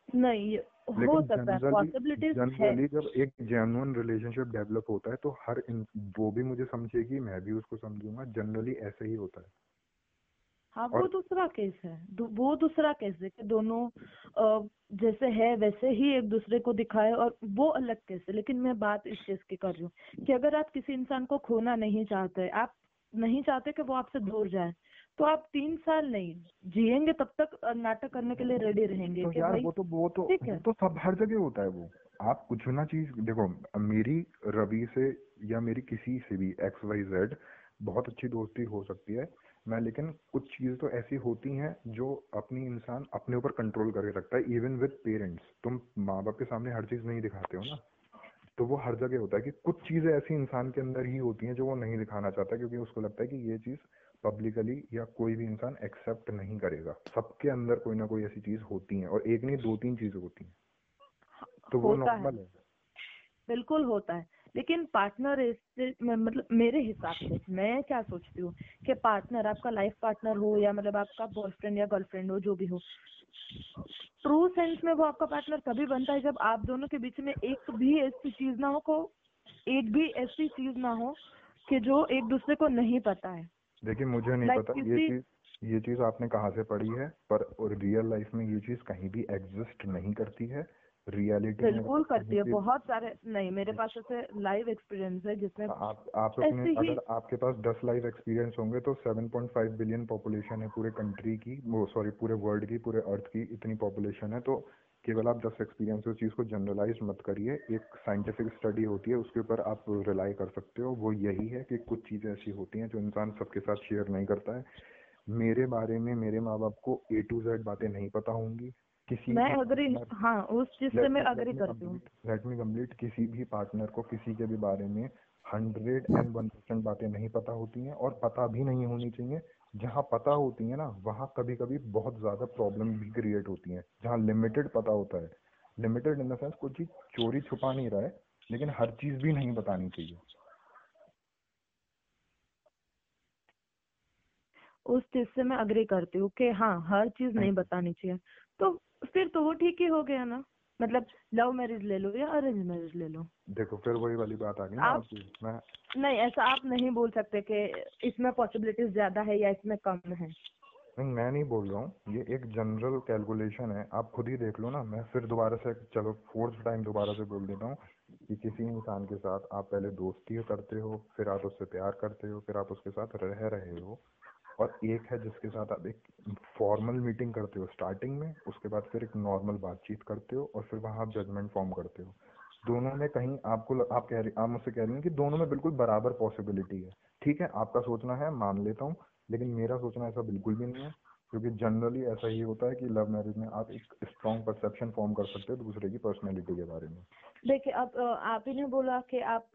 नहीं हो सकता है पॉसिबिलिटीज जनरली जब एक जेन्युइन रिलेशनशिप डेवलप होता है तो हर वो भी मुझे समझेगी मैं भी उसको समझूँगा जनरली ऐसे ही होता है। हाँ वो दूसरा केस है दू, वो दूसरा केस है कि दोनों जैसे है वैसे ही एक दूसरे को दिखाए और वो अलग केस है। लेकिन मैं बात इस चीज़ की कर रही हूँ कि अगर आप किसी इंसान को खोना नहीं चाहते आप नहीं चाहते कि वो आपसे दूर जाए तो आप तीन साल नहीं जिएँगे तब तक नाटक करने के लिए रेडी रहेंगे तो यार वो तो वो तो तो सब हर जगह होता है वो। आप कुछ ना चीज़ देखो मेरी रवि से या मेरी किसी से भी एक्स वाई जेड बहुत अच्छी दोस्ती हो सकती है मैं लेकिन कुछ चीज़ें तो ऐसी होती हैं जो अपनी इंसान अपने ऊपर कंट्रोल करके रखता है इवन विद पेरेंट्स तुम माँ बाप के सामने हर चीज़ नहीं दिखाते हो ना। तो वो हर जगह होता है कि कुछ चीज़ें ऐसी इंसान के अंदर ही होती हैं जो वो नहीं दिखाना चाहता क्योंकि उसको लगता है कि ये चीज़ पब्लिकली या कोई भी इंसान एक्सेप्ट नहीं करेगा। सबके अंदर कोई ना कोई ऐसी चीज़ होती है और एक नहीं दो तीन चीज़ें होती हैं। तो वो नॉर्मल है। बिल्कुल होता है। लेकिन पार्टनर मतलब मेरे हिसाब से मैं क्या सोचती हूँ कि पार्टनर आपका लाइफ पार्टनर हो या मतलब आपका बॉयफ्रेंड या गर्लफ्रेंड हो जो भी हो। ट्रू सेंस में वो आपका पार्टनर तभी बनता है जब आप दोनों के बीच में एक भी ऐसी चीज़ ना हो को एक भी ऐसी चीज़ ना हो कि जो एक दूसरे को नहीं पता है। देखिए मुझे नहीं Like पता ये चीज़ ये चीज़ आपने कहाँ से पढ़ी है पर रियल लाइफ में ये चीज़ कहीं भी एग्जिस्ट नहीं करती है। रियलिटी बिल्कुल करती है बहुत सारे नहीं मेरे पास ऐसे लाइव एक्सपीरियंस है जिसमें आप आप ऐसे अपने ही- अगर आपके पास दस लाइव एक्सपीरियंस होंगे तो 7.5 बिलियन पॉपुलेशन है पूरे कंट्री की वो सॉरी पूरे वर्ल्ड की पूरे अर्थ की इतनी पॉपुलेशन है तो केवल आप 10 एक्सपीरियंस उस चीज़ को जनरलाइज मत करिए। एक साइंटिफिक स्टडी होती है उसके ऊपर आप रिलाई कर सकते हो। वो यही है कि कुछ चीज़ें ऐसी होती हैं जो इंसान सबके साथ शेयर नहीं करता है। मेरे बारे में मेरे माँ बाप को ए टू जेड बातें नहीं पता होंगी। किसी मैं अग्री हाँ उस चीज़ से मैं अग्री करती हूँ। लेट मी कंप्लीट किसी भी पार्टनर को किसी के भी बारे में हंड्रेड एंड वन परसेंट बातें नहीं पता होती हैं और पता भी नहीं होनी चाहिए। जहाँ पता होती है ना वहाँ कभी कभी बहुत ज़्यादा प्रॉब्लम भी क्रिएट होती हैं जहाँ लिमिटेड पता होता है। लिमिटेड इन द सेंस कोई चीज़ चोरी छुपा नहीं रहा है लेकिन हर चीज़ भी नहीं बतानी चाहिए। उस चीज़ से मैं अग्री करती हूँ कि हाँ हर चीज़ नहीं बतानी चाहिए। तो फिर तो वो ठीक ही हो गया ना? मतलब लव मैरिज ले लो या अरेंज मैरिज ले लो? देखो फिर वही वाली बात आ गई ना आप- मैं नहीं, ऐसा आप नहीं बोल सकते कि इसमें पॉसिबिलिटीज ज़्यादा है या इसमें कम है। नहीं, मैं नहीं बोल रहा हूँ। ये एक जनरल कैलकुलेशन है। आप खुद ही देख लो ना। मैं फिर दोबारा से, चलो फोर्थ टाइम दोबारा से बोल देता हूँ कि किसी इंसान के साथ आप पहले दोस्ती करते हो, फिर आप उससे प्यार करते हो, फिर आप उसके साथ रह रहे हो। और एक है जिसके साथ आप एक फॉर्मल मीटिंग करते हो स्टार्टिंग में, उसके बाद फिर एक नॉर्मल बातचीत करते हो और फिर वहाँ आप जजमेंट फॉर्म करते हो। दोनों में कहीं आपको आप कह रही आप मुझसे कह रही हैं कि दोनों में बिल्कुल बराबर पॉसिबिलिटी है। ठीक है आपका सोचना है मान लेता हूँ लेकिन मेरा सोचना ऐसा बिल्कुल भी नहीं है क्योंकि जनरली ऐसा ही होता है कि लव मैरिज में आप एक स्ट्रॉन्ग परसेप्शन फॉर्म कर सकते हो दूसरे की पर्सनैलिटी के बारे में। देखिए अब आप ही ने बोला कि आप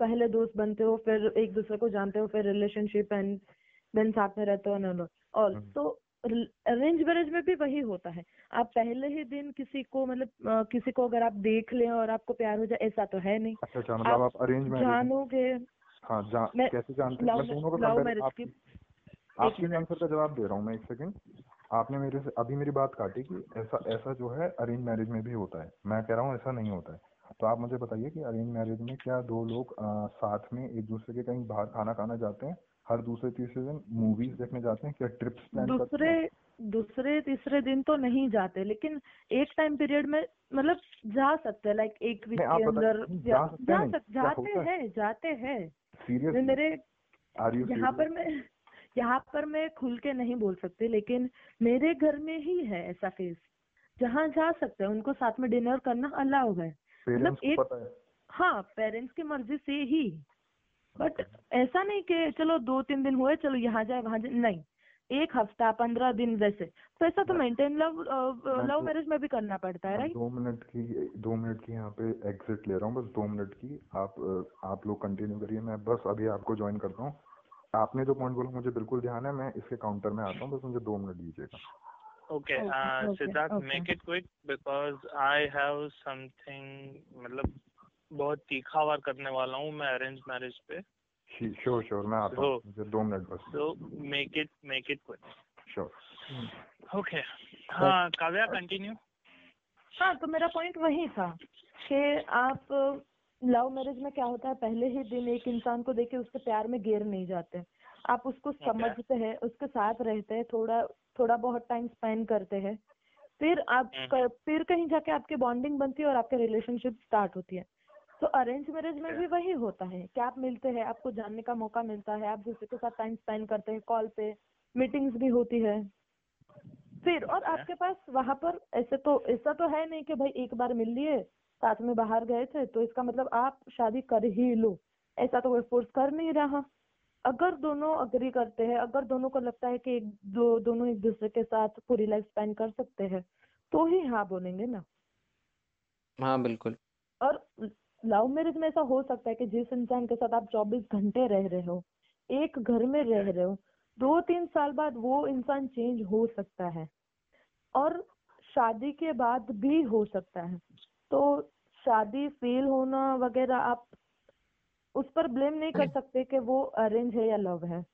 पहले दोस्त बनते हो फिर एक दूसरे को जानते हो फिर रिलेशनशिप एंड देन साथ में रहते हो और हम्म। तो अरेंज मैरिज में भी वही होता है। आप पहले ही दिन किसी को मतलब किसी को अगर आप देख लें और आपको प्यार हो जाए ऐसा तो है नहीं। अच्छा अच्छा मतलब आप अरेंज मैरिज जानोगे हाँ जा, कैसे जानते हैं? दोनों को लव कंपेयर मैरिज आपकी की आपके आंसर का जवाब दे रहा हूँ मैं एक सेकंड आपने मेरे से अभी मेरी बात काटी कि ऐसा ऐसा जो है अरेंज मैरिज में भी होता है। मैं कह रहा हूँ ऐसा नहीं होता है। तो आप मुझे बताइए कि अरेंज मैरिज में क्या दो लोग अ, साथ में एक दूसरे के कहीं बाहर खाना खाना जाते हैं? हर दूसरे तीसरे दिन मूवीज़ देखने जाते हैं क्या ट्रिप्स प्लान दूसरे दूसरे तीसरे दिन तो नहीं जाते लेकिन एक टाइम पीरियड में मतलब जा सकते हैं लाइक एक वीक के अंदर जा, सकते जा सक, जाते है? जाते हैं। मैं सीरियसली मेरे यहाँ पर मैं यहाँ पर मैं खुल के नहीं बोल सकती लेकिन मेरे घर में ही है ऐसा फेस जहाँ जा सकते हैं उनको साथ में डिनर करना अलाउ है। मतलब एक- हाँ? पेरेंट्स की मर्ज़ी से ही। बट ऐसा नहीं कि चलो दो तीन दिन हुए चलो यहाँ जाए वहाँ जाए। नहीं एक हफ़्ता पंद्रह दिन वैसे। तो ऐसा तो मेंटेन लव लव मैरिज में भी करना पड़ता है राइट दो मिनट की दो मिनट की यहाँ पे एग्जिट ले रहा हूँ बस दो मिनट की। आप आप लोग कंटिन्यू करिए मैं बस अभी आपको ज्वाइन करता हूँ। आपने जो पॉइंट बोला मुझे बिल्कुल ध्यान है मैं इसके काउंटर में आता हूँ बस मुझे दो मिनट दीजिएगा। Uh, Siddharth, okay. make it quick because I have something मतलब बहुत तीखा वार करने वाला हूँ मैं अरेंज मैरिज पे। श्योर श्योर मैं आता हूँ। मुझे दो मिनट बस। so make it make it quick. Sure okay. हाँ काव्या कंटिन्यू हाँ तो मेरा पॉइंट वही था कि आप लव मैरिज में क्या होता है पहले ही दिन एक इंसान को देखे उसके प्यार में गिर नहीं जाते। आप उसको समझते हैं उसके साथ रहते हैं थोड़ा थोड़ा बहुत टाइम स्पेंड करते हैं। फिर आप हम्म। फिर कहीं जाके आपकी बॉन्डिंग बनती है और आपके रिलेशनशिप स्टार्ट होती है। तो अरेंज मैरिज में भी वही होता है कि आप मिलते हैं आपको जानने का मौका मिलता है आप दूसरे के साथ टाइम स्पेंड करते हैं कॉल पे मीटिंग्स भी होती है। फिर और आपके पास वहाँ पर ऐसे तो ऐसा तो है नहीं कि भाई एक बार मिल लिए साथ में बाहर गए थे तो इसका मतलब आप शादी कर ही लो। ऐसा तो कोई फोर्स कर नहीं रहा। अगर दोनों अग्री करते हैं अगर दोनों को लगता है कि एक दो दोनों एक दूसरे के साथ पूरी लाइफ स्पेंड कर सकते हैं तो ही हाँ बोलेंगे ना। हाँ बिल्कुल। और लव मैरिज में ऐसा हो सकता है कि जिस इंसान के साथ आप 24 घंटे रह रहे हो एक घर में रह रहे हो दो तीन साल बाद वो इंसान चेंज हो सकता है और शादी के बाद भी हो सकता है। तो शादी फेल होना वगैरह आप उस पर ब्लेम नहीं कर सकते कि वो अरेंज है या लव है।